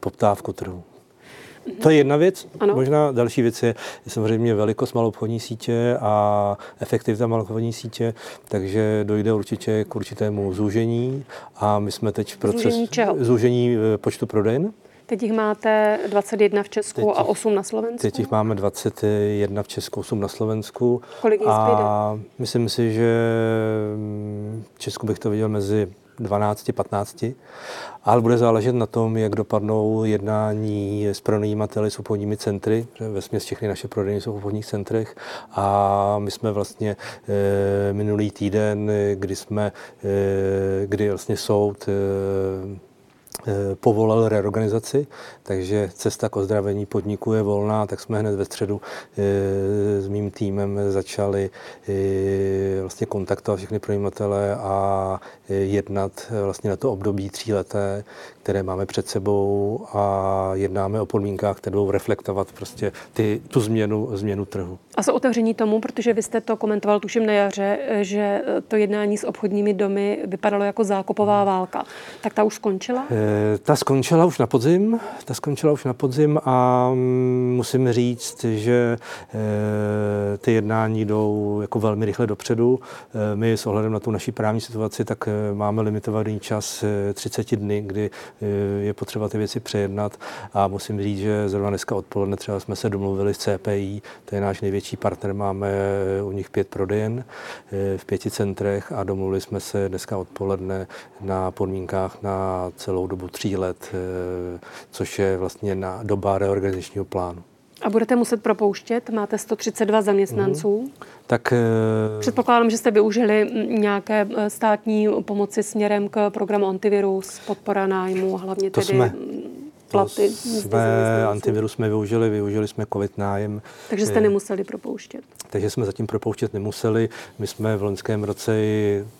poptávku trhu. To je jedna věc. Ano. Možná další věc je, samozřejmě velikost malobchodní sítě a efektivita malobchodní sítě, takže dojde určitě k určitému zúžení a my jsme teď v procesu Zúžení čeho? zúžení eh, počtu prodejen. Teď jich máte 21 v Česku Teď a jich- 8 na Slovensku. Teď jich máme 21 v Česku, 8 na Slovensku. Kolik jich A myslím si, že mm, v Česku bych to viděl mezi 12, 15, ale bude záležet na tom, jak dopadnou jednání s pronajímateli, s obchodními centry, že ve všechny naše prodejny jsou v obchodních centrech a my jsme vlastně e, minulý týden, eh, kdy jsme, e, kdy vlastně soud e, povolal reorganizaci, takže cesta k ozdravení podniku je volná, tak jsme hned ve středu eh, s mým týmem začali eh, vlastně kontaktovat všechny pronajímatele a eh, jednat eh, vlastně na to období tříleté, které máme před sebou a jednáme o podmínkách, které budou reflektovat prostě ty, tu změnu, změnu trhu. A jsou otevření tomu, protože vy jste to komentoval tuším na jaře, že to jednání s obchodními domy vypadalo jako zákopová válka. Tak ta už skončila? Eh, Ta skončila už na podzim, ta skončila už na podzim a mm, musím říct, že eh, ty jednání jdou jako velmi rychle dopředu. Eh, My s ohledem na tu naší právní situaci, tak máme limitovaný čas eh, 30 dny, kdy je potřeba ty věci přejednat a musím říct, že zrovna dneska odpoledne třeba jsme se domluvili s CPI, to je náš největší partner, máme eh, u nich pět prodejen eh, v pěti centrech a domluvili jsme se dneska odpoledne na podmínkách na celou dobu tří let, eh, což je vlastně na doba reorganizačního plánu. A budete muset propouštět? Máte 132 zaměstnanců. Tak eh, Předpokládám, že jste využili nějaké eh, státní pomoci směrem k programu antivirus, podpora nájmu, hlavně To tedy jsme. Mm, platy. jsme, antivirus jsme využili, využili jsme covid nájem. Takže jste Eh, nemuseli propouštět. takže jsme zatím propouštět nemuseli. My jsme v loňském roce,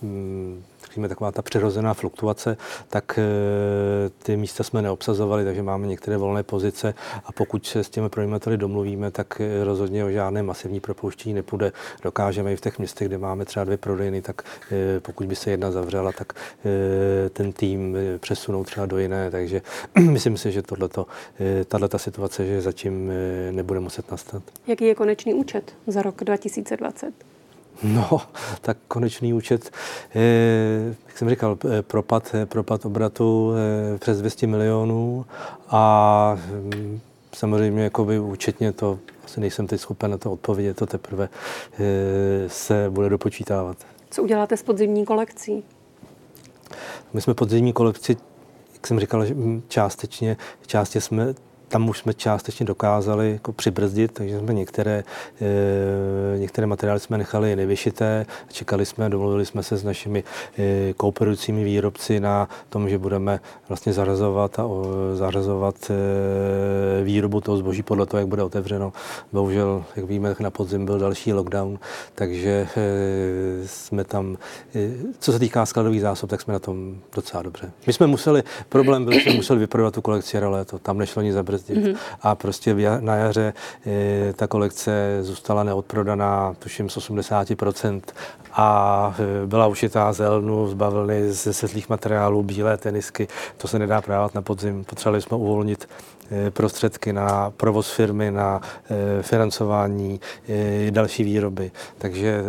hm, řekněme, taková ta přirozená fluktuace, tak eh, ty místa jsme neobsazovali, takže máme některé volné pozice a pokud se s těmi pronajímateli domluvíme, tak eh, rozhodně o žádné masivní propouštění nepůjde. Dokážeme i v těch městech, kde máme třeba dvě prodejny, tak pokud by se jedna zavřela, tak ten tým přesunou třeba do jiné, takže myslím si, že tohleto, eh, tato situace, že zatím eh, nebude muset nastat. Jaký je konečný účet za rok 2020? No, tak konečný účet, eh, jak jsem říkal, propad, propad obratu přes 200 milionů a hm, samozřejmě jakoby účetně to asi nejsem teď schopen na to odpovědět, to teprve se bude dopočítávat. Co uděláte s podzimní kolekcí? My jsme podzimní kolekci, jak jsem říkal, že částečně, částečně jsme tam už jsme částečně dokázali jako přibrzdit, takže jsme některé, e, některé materiály jsme nechali nevyšité, čekali jsme, domluvili jsme se s našimi e, kooperujícími výrobci na tom, že budeme vlastně zařazovat a o, zařazovat e, výrobu toho zboží podle toho, jak bude otevřeno. Bohužel, jak víme, na podzim byl další lockdown, takže jsme tam, co se týká skladových zásob, tak jsme na tom docela dobře. My jsme museli, problém byl, že jsme museli vyprodat tu kolekci jaro léto, tam nešlo nic zabrzdit. Mm-hmm. A prostě na jaře e, ta kolekce zůstala neodprodaná, tuším z 80%. A e, byla ušitá z elnu, z bavlny, ze světlých materiálů, bílé tenisky. To se nedá prodávat na podzim. Potřebovali jsme uvolnit e, prostředky na provoz firmy, na e, financování e, další výroby. Takže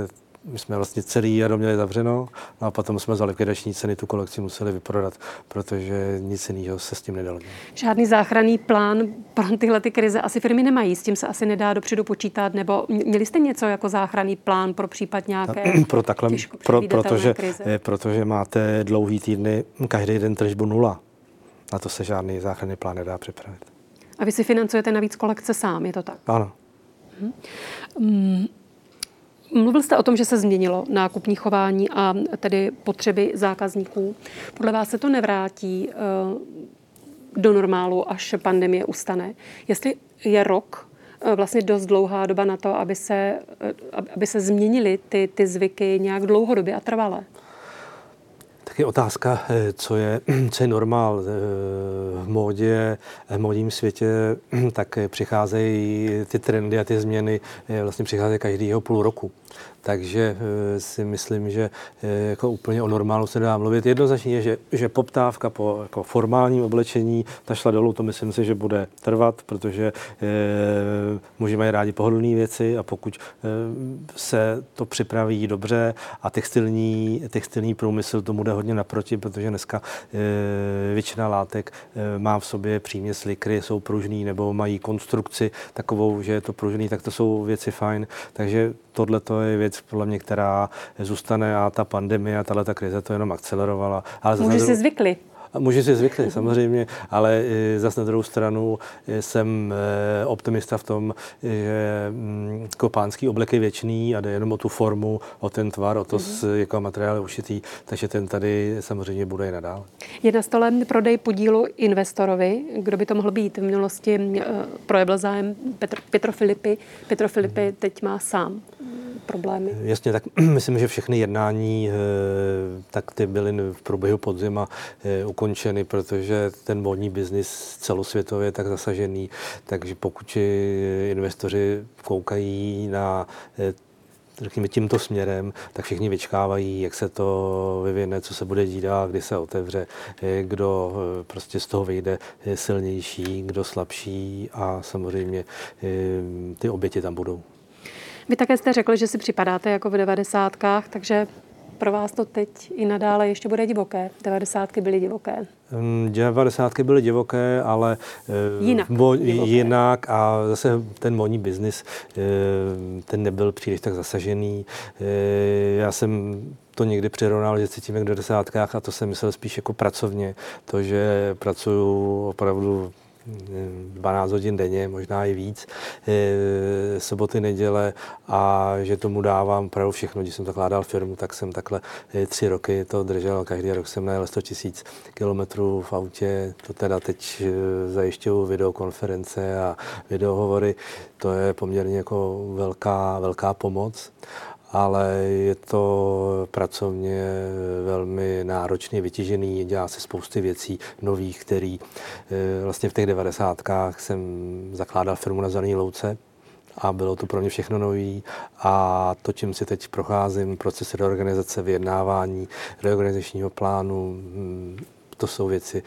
my jsme vlastně celý jaro měli zavřeno no a potom jsme za likvidační ceny tu kolekci museli vyprodat, protože nic jiného se s tím nedalo. Žádný záchranný plán pro tyhle ty krize asi firmy nemají, s tím se asi nedá dopředu počítat, nebo měli jste něco jako záchranný plán pro případ nějaké pro takhle, pro, protože, krize? eh, protože máte dlouhý týdny, každý den tržbu nula. Na to se žádný záchranný plán nedá připravit. A vy si financujete navíc kolekce sám, je to tak? Ano. Mluvil jste o tom, že se změnilo nákupní chování a tedy potřeby zákazníků. Podle vás se to nevrátí eh, do normálu, až pandemie ustane. Jestli je rok eh, vlastně dost dlouhá doba na to, aby se, eh, aby se změnily ty, ty zvyky nějak dlouhodobě a trvale. Tak taky otázka, co je, co je normál. V módě, v módním světě tak přicházejí ty trendy a ty změny vlastně přicházejí každýho půl roku. Takže eh, si myslím, že eh, jako úplně o normálu se dá mluvit. Jednoznačně je, že, že poptávka po jako formálním oblečení ta šla dolů, to myslím si, že bude trvat, protože e, muži mají rádi pohodlné věci a pokud e, se to připraví dobře a textilní, textilní průmysl tomu jde hodně naproti, protože dneska e, většina látek e, má v sobě příměs likry, jsou pružný nebo mají konstrukci takovou, že je to pružný, tak to jsou věci fajn. Takže tohle to je věc, podle mě, která zůstane a ta pandemie a tahle krize to jenom akcelerovala. Ale Muži si zvykli. Muži si zvykli, samozřejmě, ale zase na druhou stranu jsem eh, optimista v tom, že mm, kopánský oblek je věčný a jde jenom o tu formu, o ten tvar, o to, mm-hmm. jako materiál ušitý, takže ten tady samozřejmě bude i nadále. Je na stole prodej podílu investorovi. Kdo by to mohl být? V minulosti eh, projevil zájem Petr, Petro Filipy. Petro Filipy mm-hmm. teď má sám problémy? Jasně, tak myslím, že všechny jednání, eh, tak ty byly v průběhu podzima eh, ukončeny, protože ten modní biznis celosvětově je tak zasažený, takže pokud investoři koukají na eh, řekněme, tímto směrem, tak všichni vyčkávají, jak se to vyvine, co se bude dít a kdy se otevře, kdo prostě z toho vyjde silnější, kdo slabší a samozřejmě ty oběti tam budou. Vy také jste řekl, že si připadáte jako v devadesátkách, takže pro vás to teď i nadále ještě bude divoké. Devadesátky byly divoké. Mm, devadesátky byly divoké, ale eh, jinak, bo, divoké. jinak a zase ten modní biznis, eh, ten nebyl příliš tak zasažený. Eh, já jsem to někdy přirovnal, že cítím jak do desátkách a to jsem myslel spíš jako pracovně. To, že pracuju opravdu 12 hodin denně, možná i víc, soboty, neděle a že tomu dávám opravdu všechno. Když jsem zakládal firmu, tak jsem takhle tři roky to držel. Každý rok jsem najel 100 tisíc kilometrů v autě. To teda teď eh, zajišťuju videokonference a videohovory. To je poměrně jako velká, velká pomoc ale je to pracovně velmi náročně vytěžený, dělá se spousty věcí nových, který eh, vlastně v těch devadesátkách jsem zakládal firmu na Zelený louce, a bylo to pro mě všechno nový. A to, čím si teď procházím, proces reorganizace, vyjednávání, reorganizačního plánu, hm, to jsou věci,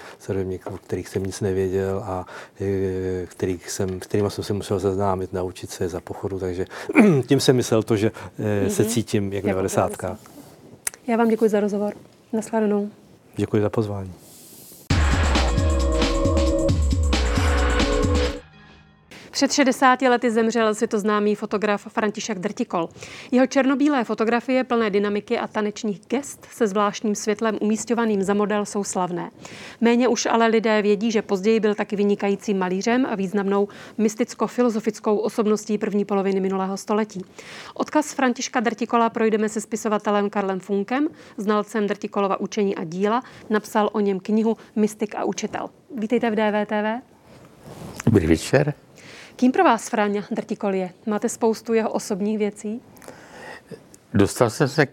o kterých jsem nic nevěděl a e, kterých jsem, kterými jsem se musel seznámit, naučit se za pochodu, takže tím jsem myslel to, že mm-hmm. se cítím jak 90. Já vám děkuji za rozhovor. Naschledanou. Děkuji za pozvání. Před 60 lety zemřel světoznámý fotograf František Drtikol. Jeho černobílé fotografie plné dynamiky a tanečních gest se zvláštním světlem umístěvaným za model jsou slavné. Méně už ale lidé vědí, že později byl taky vynikajícím malířem a významnou mysticko-filozofickou osobností první poloviny minulého století. Odkaz Františka Drtikola projdeme se spisovatelem Karlem Funkem, znalcem Drtikolova učení a díla, napsal o něm knihu Mystik a učitel. Vítejte v DVTV. Dobrý večer. Kým pro vás Fráňa Drtikol je? Máte spoustu jeho osobních věcí? Dostal jsem se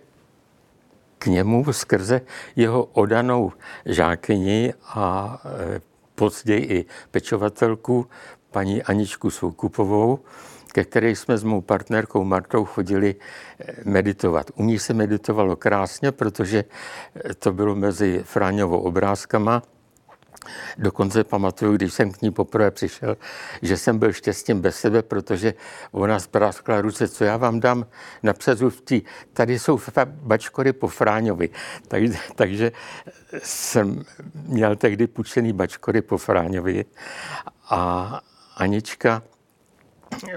k němu skrze jeho odanou žákyni a e, později i pečovatelku paní Aničku Soukupovou, ke které jsme s mou partnerkou Martou chodili e, meditovat. U ní se meditovalo krásně, protože e, to bylo mezi Fráňovou obrázkama Dokonce pamatuju, když jsem k ní poprvé přišel, že jsem byl štěstím bez sebe, protože ona spráskla ruce, co já vám dám na přezůvtí. Tady jsou bačkory po Fráňovi. Tak, takže jsem měl tehdy půjčený bačkory po Fráňovi a Anička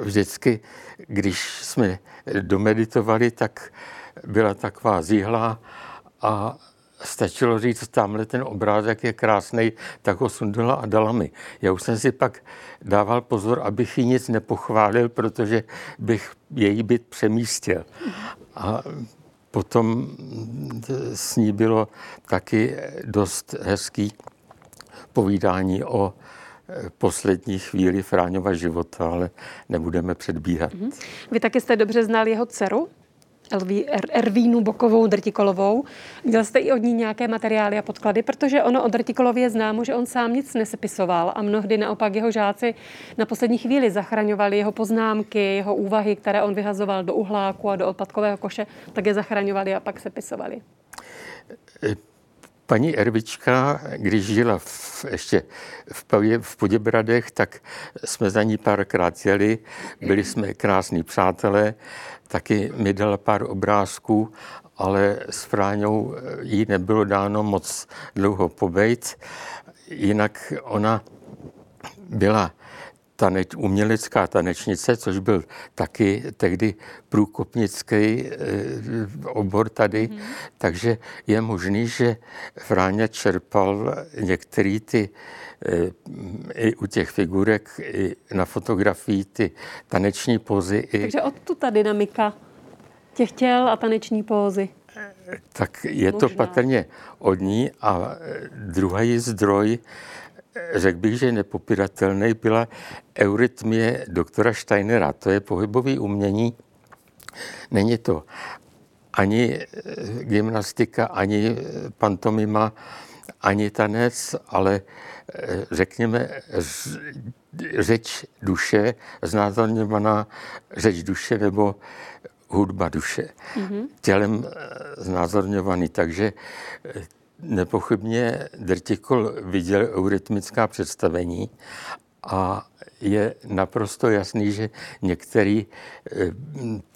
vždycky, když jsme domeditovali, tak byla taková zíhla a stačilo říct, tamhle ten obrázek je krásný, tak ho sundala a dala mi. Já už jsem si pak dával pozor, abych jí nic nepochválil, protože bych její byt přemístil. A potom s ní bylo taky dost hezký povídání o poslední chvíli Fráňova života, ale nebudeme předbíhat. Vy taky jste dobře znal jeho dceru? Elví, er, Ervínu Bokovou Drtikolovou. Měl jste i od ní nějaké materiály a podklady, protože ono o Drtikolově známo, že on sám nic nesepisoval a mnohdy naopak jeho žáci na poslední chvíli zachraňovali jeho poznámky, jeho úvahy, které on vyhazoval do uhláku a do odpadkového koše, tak je zachraňovali a pak sepisovali. Paní Ervička, když žila v, ještě v, v Poděbradech, tak jsme za ní párkrát jeli, byli jsme krásní přátelé, taky mi dala pár obrázků, ale s Fráňou jí nebylo dáno moc dlouho pobejt. Jinak ona byla taneč, umělecká tanečnice, což byl taky tehdy průkopnický e, obor tady, mm. takže je možný, že Fráňa čerpal některé ty e, i u těch figurek, i na fotografii ty taneční pózy. I... Takže odtud ta dynamika těch těl a taneční pózy. Tak je Možná. to patrně od ní a druhý zdroj řekl bych, že nepopiratelný byla eurytmie doktora Steinera. To je pohybové umění. Není to ani eh, gymnastika, ani pantomima, ani tanec, ale eh, řekněme řeč duše, znázorňovaná řeč duše nebo hudba duše. Mm-hmm. Tělem eh, znázorňovaný. Takže Nepochybně Drtikol viděl eurytmická představení a je naprosto jasný, že některé eh,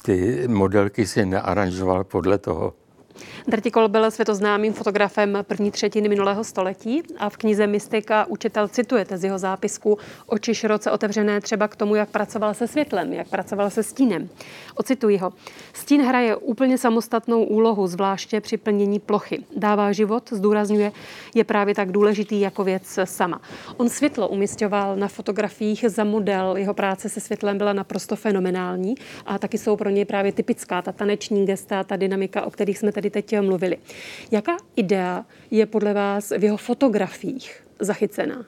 ty modelky si nearanžoval podle toho. Drtikol byl světoznámým fotografem první třetiny minulého století a v knize Mystika učitel citujete z jeho zápisku oči široce otevřené třeba k tomu, jak pracoval se světlem, jak pracoval se stínem. Ocituji ho. Stín hraje úplně samostatnou úlohu, zvláště při plnění plochy. Dává život, zdůrazňuje, je právě tak důležitý jako věc sama. On světlo umistoval na fotografiích za model. Jeho práce se světlem byla naprosto fenomenální a taky jsou pro něj právě typická ta taneční gesta, ta dynamika, o kterých jsme tady teď mluvili. Jaká idea je podle vás v jeho fotografiích zachycená?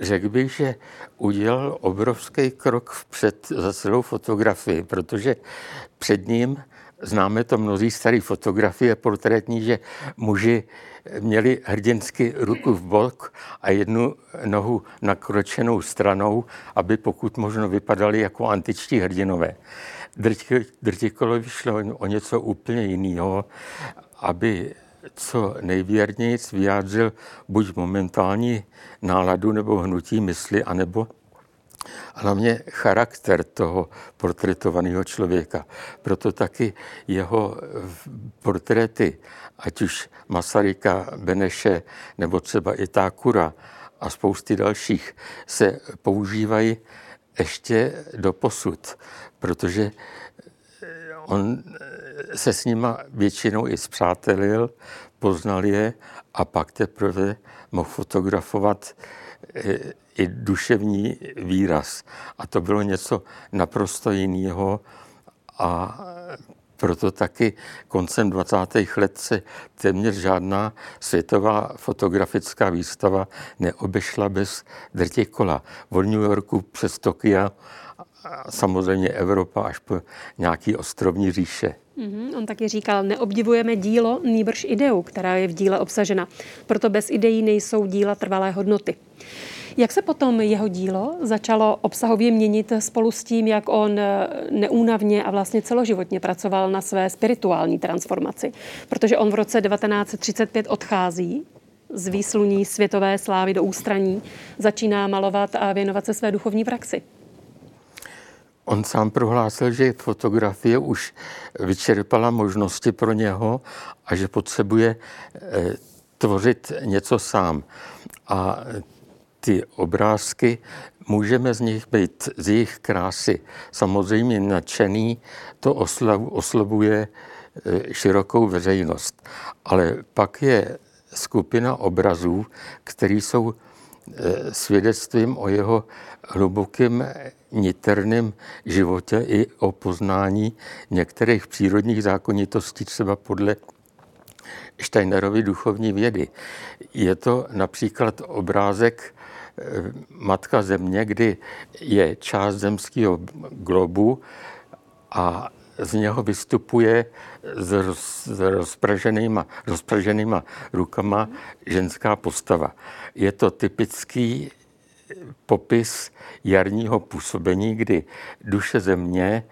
Řekl bych, že udělal obrovský krok vpřed za celou fotografii, protože před ním známe to mnozí staré fotografie portrétní, že muži měli hrdinsky ruku v bok a jednu nohu nakročenou stranou, aby pokud možno vypadali jako antičtí hrdinové. Drtikolovi šlo o něco úplně jiného, aby co nejvěrněji vyjádřil buď momentální náladu nebo hnutí mysli, anebo hlavně charakter toho portretovaného člověka. Proto taky jeho portréty, ať už Masaryka, Beneše nebo třeba i Tákura a spousty dalších, se používají ještě do posud, protože on se s nima většinou i zpřátelil, poznal je a pak teprve mohl fotografovat eh, i duševní výraz. A to bylo něco naprosto jiného a proto taky koncem 20. let se téměř žádná světová fotografická výstava neobešla bez drtě kola. Od New Yorku přes Tokia samozřejmě Evropa až po nějaký ostrovní říše. Mm-hmm. On taky říkal, neobdivujeme dílo, nýbrž ideu, která je v díle obsažena. Proto bez ideí nejsou díla trvalé hodnoty. Jak se potom jeho dílo začalo obsahově měnit spolu s tím, jak on neúnavně a vlastně celoživotně pracoval na své spirituální transformaci? Protože on v roce 1935 odchází z výsluní světové slávy do ústraní, začíná malovat a věnovat se své duchovní praxi. On sám prohlásil, že fotografie už vyčerpala možnosti pro něho a že potřebuje eh, tvořit něco sám. A ty obrázky, můžeme z nich být, z jejich krásy samozřejmě nadšený, to oslovuje eh, širokou veřejnost. Ale pak je skupina obrazů, které jsou eh, svědectvím o jeho hlubokém niterném životě i o poznání některých přírodních zákonitostí, třeba podle Steinerovy duchovní vědy. Je to například obrázek Matka Země, kdy je část zemského globu a z něho vystupuje s, roz, s rozpraženýma, rozpraženýma rukama ženská postava. Je to typický popis jarního působení, kdy duše země,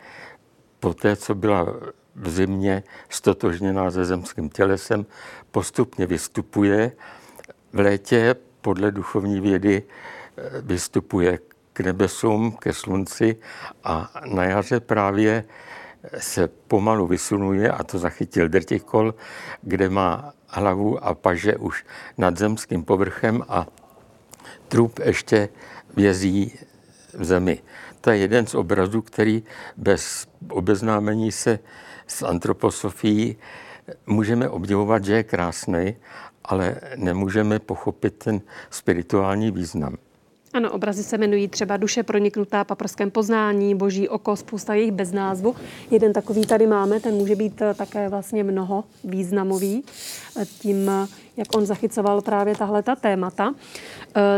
po té, co byla v zimě stotožněná se zemským tělesem, postupně vystupuje. V létě podle duchovní vědy eh, vystupuje k nebesům, ke slunci a na jaře právě se pomalu vysunuje, a to zachytil Drtikol, kde má hlavu a paže už nad zemským povrchem a trup ještě vězí v zemi. To je jeden z obrazů, který bez obeznámení se s antroposofií můžeme obdivovat, že je krásný, ale nemůžeme pochopit ten spirituální význam. Ano, obrazy se jmenují třeba Duše proniknutá paprskem poznání, Boží oko, spousta jejich bez názvu. Jeden takový tady máme, ten může být eh, také vlastně mnoho významový, eh, tím, eh, jak on zachycoval právě tahle ta témata.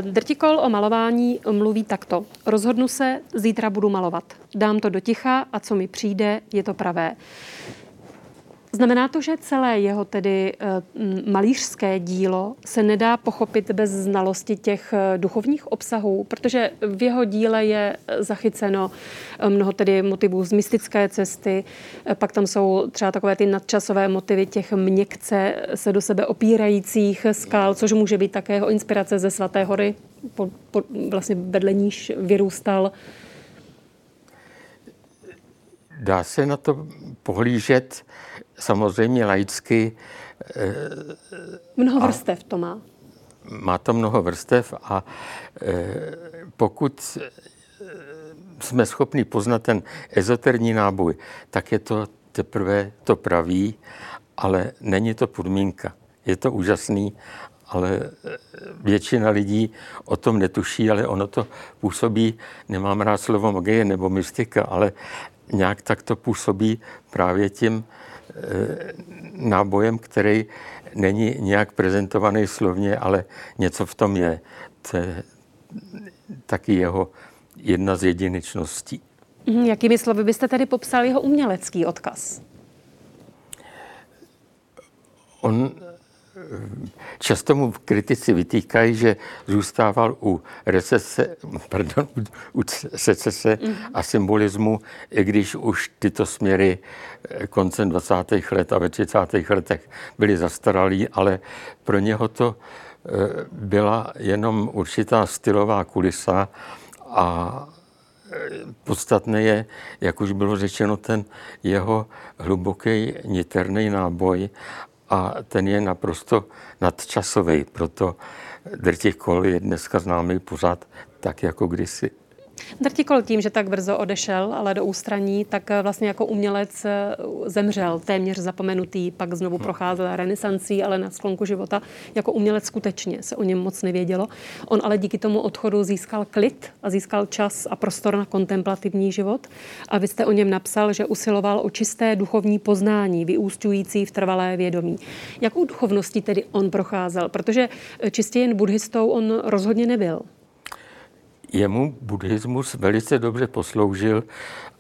Drtikol o malování mluví takto. Rozhodnu se, zítra budu malovat. Dám to do ticha a co mi přijde, je to pravé. Znamená to, že celé jeho tedy eh, malířské dílo se nedá pochopit bez znalosti těch eh, duchovních obsahů, protože v jeho díle je zachyceno eh, mnoho tedy motivů z mystické cesty, pak tam jsou třeba takové ty nadčasové motivy těch měkce se do sebe opírajících skal, což může být také jeho inspirace ze Svaté hory, po, po, vlastně vedle níž vyrůstal. Dá se na to pohlížet samozřejmě laicky. Eh, mnoho vrstev to má. Má to mnoho vrstev a eh, pokud eh, jsme schopni poznat ten ezoterní náboj, tak je to teprve to pravý, ale není to podmínka. Je to úžasný, ale většina lidí o tom netuší, ale ono to působí, nemám rád slovo magie nebo mystika, ale nějak tak to působí právě tím nábojem, který není nějak prezentovaný slovně, ale něco v tom je. To je taky jeho jedna z jedinečností. Mhm, jakými slovy byste tedy popsal jeho umělecký odkaz? On Často mu kritici vytýkají, že zůstával u recese, pardon, u secese a symbolismu, i když už tyto směry eh, koncem 20. let a ve 30. letech byly zastaralý, ale pro něho to eh, byla jenom určitá stylová kulisa a eh, podstatné je, jak už bylo řečeno, ten jeho hluboký niterný náboj a ten je naprosto nadčasový. Proto drtích kol je dneska známý pořád tak jako kdysi. Drtikol tím, že tak brzo odešel, ale do ústraní, tak eh, vlastně jako umělec eh, zemřel, téměř zapomenutý, pak znovu procházel renesancí, ale na sklonku života jako umělec skutečně se o něm moc nevědělo. On ale díky tomu odchodu získal klid a získal čas a prostor na kontemplativní život. A vy jste o něm napsal, že usiloval o čisté duchovní poznání, vyústňující v trvalé vědomí. Jakou duchovností tedy on procházel? Protože eh, čistě jen buddhistou on rozhodně nebyl jemu buddhismus velice dobře posloužil,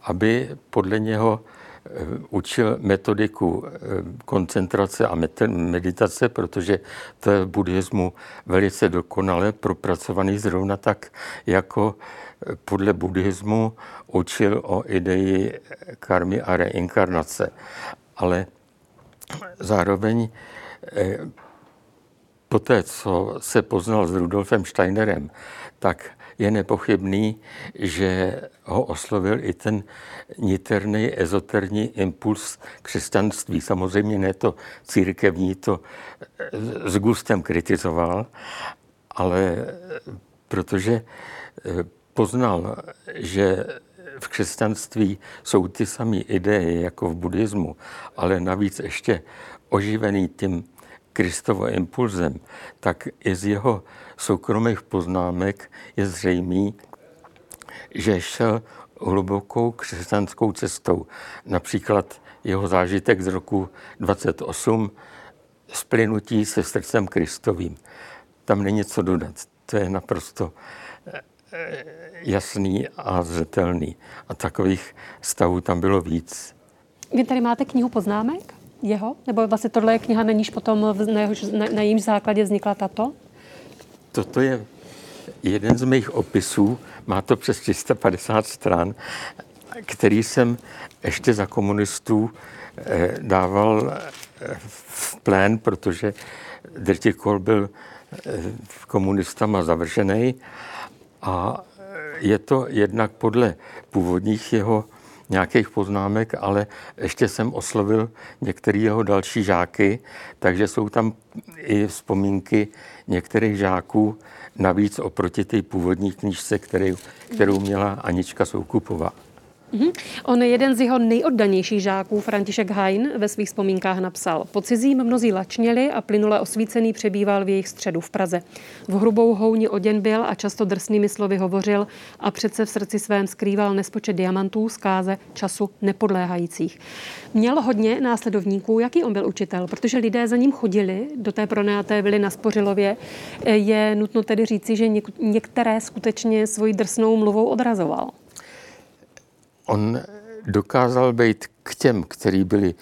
aby podle něho eh, učil metodiku eh, koncentrace a meditace, protože to je v buddhismu velice dokonale propracovaný zrovna tak, jako eh, podle buddhismu učil o ideji karmy a reinkarnace. Ale zároveň po té, co se poznal s Rudolfem Steinerem, tak je nepochybný, že ho oslovil i ten niterný ezoterní impuls křesťanství. Samozřejmě ne to církevní, to s gustem kritizoval, ale protože eh, poznal, že v křesťanství jsou ty samé ideje jako v buddhismu, ale navíc ještě oživený tím Kristovo impulzem, tak i z jeho soukromých poznámek je zřejmý, že šel hlubokou křesťanskou cestou. Například jeho zážitek z roku 28 splynutí se srdcem Kristovým. Tam není co dodat. To je naprosto eh, jasný a zřetelný. A takových stavů tam bylo víc. Vy tady máte knihu poznámek jeho? Nebo vlastně tohle je kniha, na níž potom na, jehož, na, na jejímž základě vznikla tato? Toto je jeden z mých opisů, má to přes 350 stran, který jsem ještě za komunistů eh, dával eh, v plén, protože Drtikol byl eh, komunistama zavržený a je to jednak podle původních jeho nějakých poznámek, ale ještě jsem oslovil některé jeho další žáky, takže jsou tam i vzpomínky některých žáků, navíc oproti té původní knížce, kterou, kterou měla Anička Soukupová. Mm-hmm. On je jeden z jeho nejoddanějších žáků, František Hain, ve svých vzpomínkách napsal. Po cizím mnozí lačněli a plynule osvícený přebýval v jejich středu v Praze. V hrubou houni oděn byl a často drsnými slovy hovořil a přece v srdci svém skrýval nespočet diamantů, zkáze času nepodléhajících. Měl hodně následovníků, jaký on byl učitel, protože lidé za ním chodili do té pronajaté vily na Spořilově. Je nutno tedy říci, že některé skutečně svoji drsnou mluvou odrazoval. On dokázal být k těm, kteří byli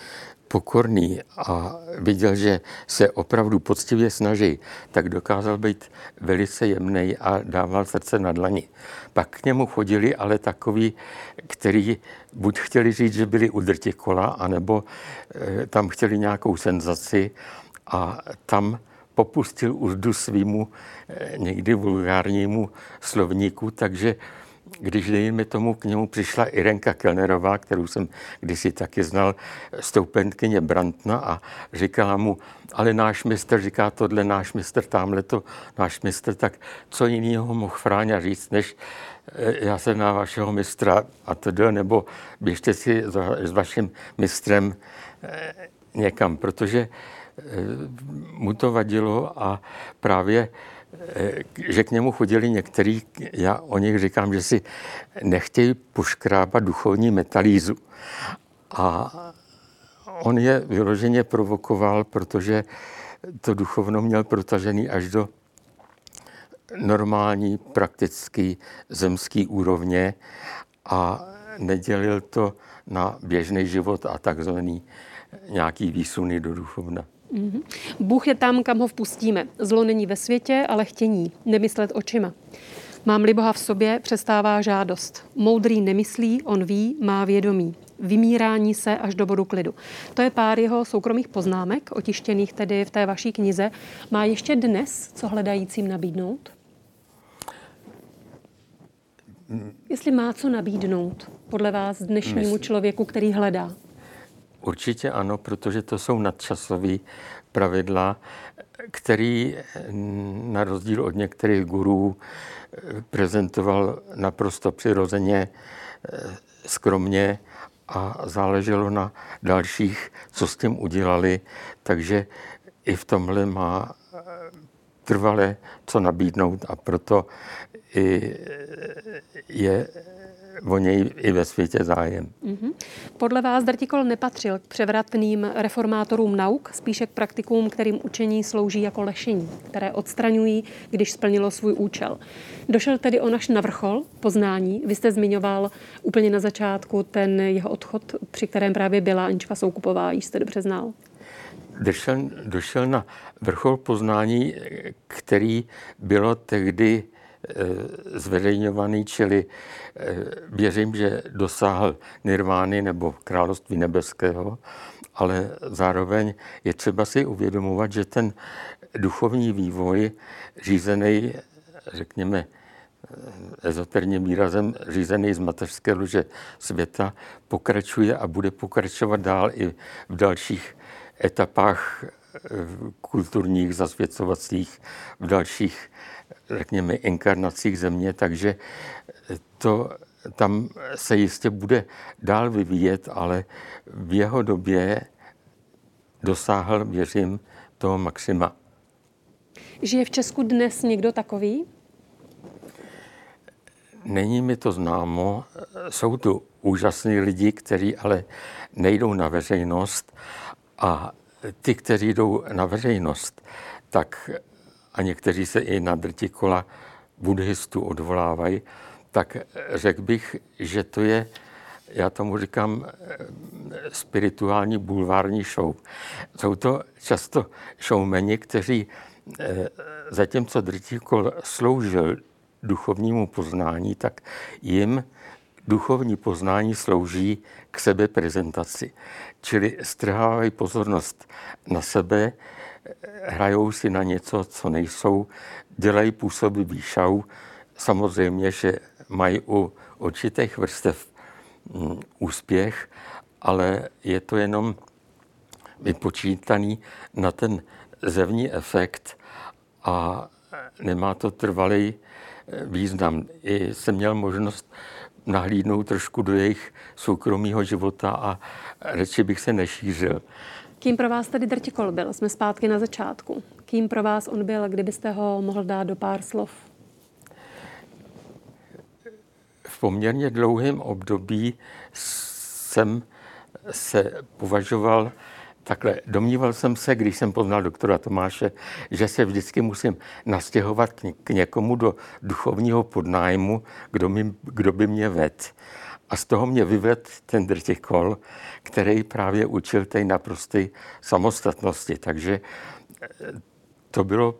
pokorný a viděl, že se opravdu poctivě snaží, tak dokázal být velice jemný a dával srdce na dlani. Pak k němu chodili ale takový, kteří buď chtěli říct, že byli u drtě kola, anebo e, tam chtěli nějakou senzaci a tam popustil úzdu svýmu e, někdy vulgárnímu slovníku, takže když dejme tomu k němu přišla Irenka Kellnerová, kterou jsem kdysi taky znal, stoupentkyně Brantna a říkala mu, ale náš mistr říká tohle, náš mistr tamhle to, náš mistr, tak co jiného mohl Fráňa říct, než eh, já jsem na vašeho mistra a to nebo běžte si s vaším mistrem eh, někam, protože eh, mu to vadilo a právě že k němu chodili některý, já o nich říkám, že si nechtějí poškrábat duchovní metalízu. A on je vyloženě provokoval, protože to duchovno měl protažený až do normální, praktický zemský úrovně a nedělil to na běžný život a takzvaný nějaký výsuny do duchovna. Mm-hmm. Bůh je tam, kam ho vpustíme. Zlo není ve světě, ale chtění. Nemyslet očima. Mám-li Boha v sobě, přestává žádost. Moudrý nemyslí, on ví, má vědomí. Vymírání se až do bodu klidu. To je pár jeho soukromých poznámek, otištěných tedy v té vaší knize. Má ještě dnes co hledajícím nabídnout? Jestli má co nabídnout, podle vás, dnešnímu člověku, který hledá? Určitě ano, protože to jsou nadčasové pravidla, který na rozdíl od některých gurů prezentoval naprosto přirozeně, skromně a záleželo na dalších, co s tím udělali. Takže i v tomhle má trvale co nabídnout a proto i je o něj i ve světě zájem. Mm-hmm. Podle vás Drtikol nepatřil k převratným reformátorům nauk, spíše k praktikům, kterým učení slouží jako lešení, které odstraňují, když splnilo svůj účel. Došel tedy o naš navrchol poznání. Vy jste zmiňoval úplně na začátku ten jeho odchod, při kterém právě byla Anička Soukupová, již jste dobře znal. Došel, došel na vrchol poznání, který bylo tehdy Eh, zveřejňovaný, čili eh, věřím, že dosáhl nirvány nebo království nebeského, ale zároveň je třeba si uvědomovat, že ten duchovní vývoj řízený, řekněme, eh, ezoterním výrazem řízený z mateřské lože světa, pokračuje a bude pokračovat dál i v dalších etapách kulturních, zasvěcovacích, v dalších řekněme, inkarnacích země, takže to tam se jistě bude dál vyvíjet, ale v jeho době dosáhl, věřím, toho maxima. Žije v Česku dnes někdo takový? Není mi to známo. Jsou tu úžasní lidi, kteří ale nejdou na veřejnost a ty, kteří jdou na veřejnost, tak a někteří se i na drti kola buddhistů odvolávají, tak řekl bych, že to je já tomu říkám eh, spirituální bulvární show. Jsou to často showmeni, kteří eh, zatímco Drtíkol sloužil duchovnímu poznání, tak jim duchovní poznání slouží k sebe prezentaci. Čili strhávají pozornost na sebe, hrajou si na něco, co nejsou, dělají působivý šau. Samozřejmě, že mají u určitých vrstev mm, úspěch, ale je to jenom vypočítaný na ten zevní efekt a nemá to trvalý eh, význam. I jsem měl možnost nahlídnout trošku do jejich soukromého života a radši bych se nešířil. Kým pro vás tedy Drtikol byl? Jsme zpátky na začátku. Kým pro vás on byl, kdybyste ho mohl dát do pár slov? V poměrně dlouhém období jsem se považoval Takhle, domníval jsem se, když jsem poznal doktora Tomáše, že se vždycky musím nastěhovat k někomu do duchovního podnájmu, kdo, mi, kdo by mě vedl. A z toho mě vyvedl ten drtikol, který právě učil té naprosté samostatnosti. Takže eh, to bylo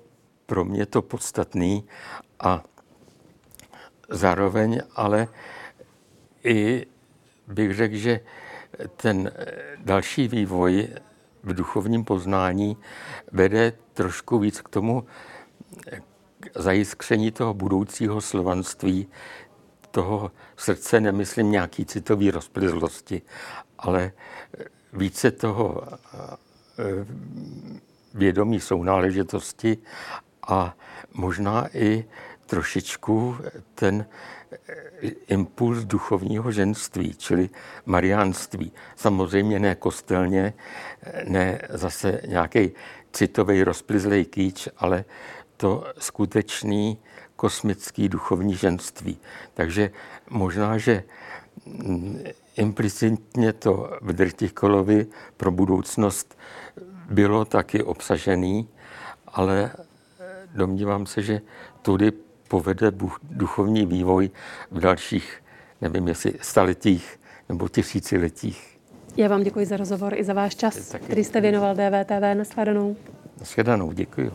pro mě to podstatné a zároveň ale i bych řekl, že ten eh, další vývoj v duchovním poznání vede trošku víc k tomu zajiskření toho budoucího slovanství, toho srdce, nemyslím nějaký citový rozplizlosti, ale více toho eh, vědomí sounáležitosti a možná i trošičku ten impuls duchovního ženství, čili mariánství. Samozřejmě ne kostelně, ne zase nějaký citový rozplizlej kýč, ale to skutečný kosmický duchovní ženství. Takže možná, že implicitně to v Drtikolovi pro budoucnost bylo taky obsažený, ale domnívám se, že tudy povede duchovní vývoj v dalších, nevím jestli staletích nebo tisíciletích. Já vám děkuji za rozhovor i za váš čas, Taky. který jste věnoval DVTV. Nashledanou. Nashledanou, děkuji.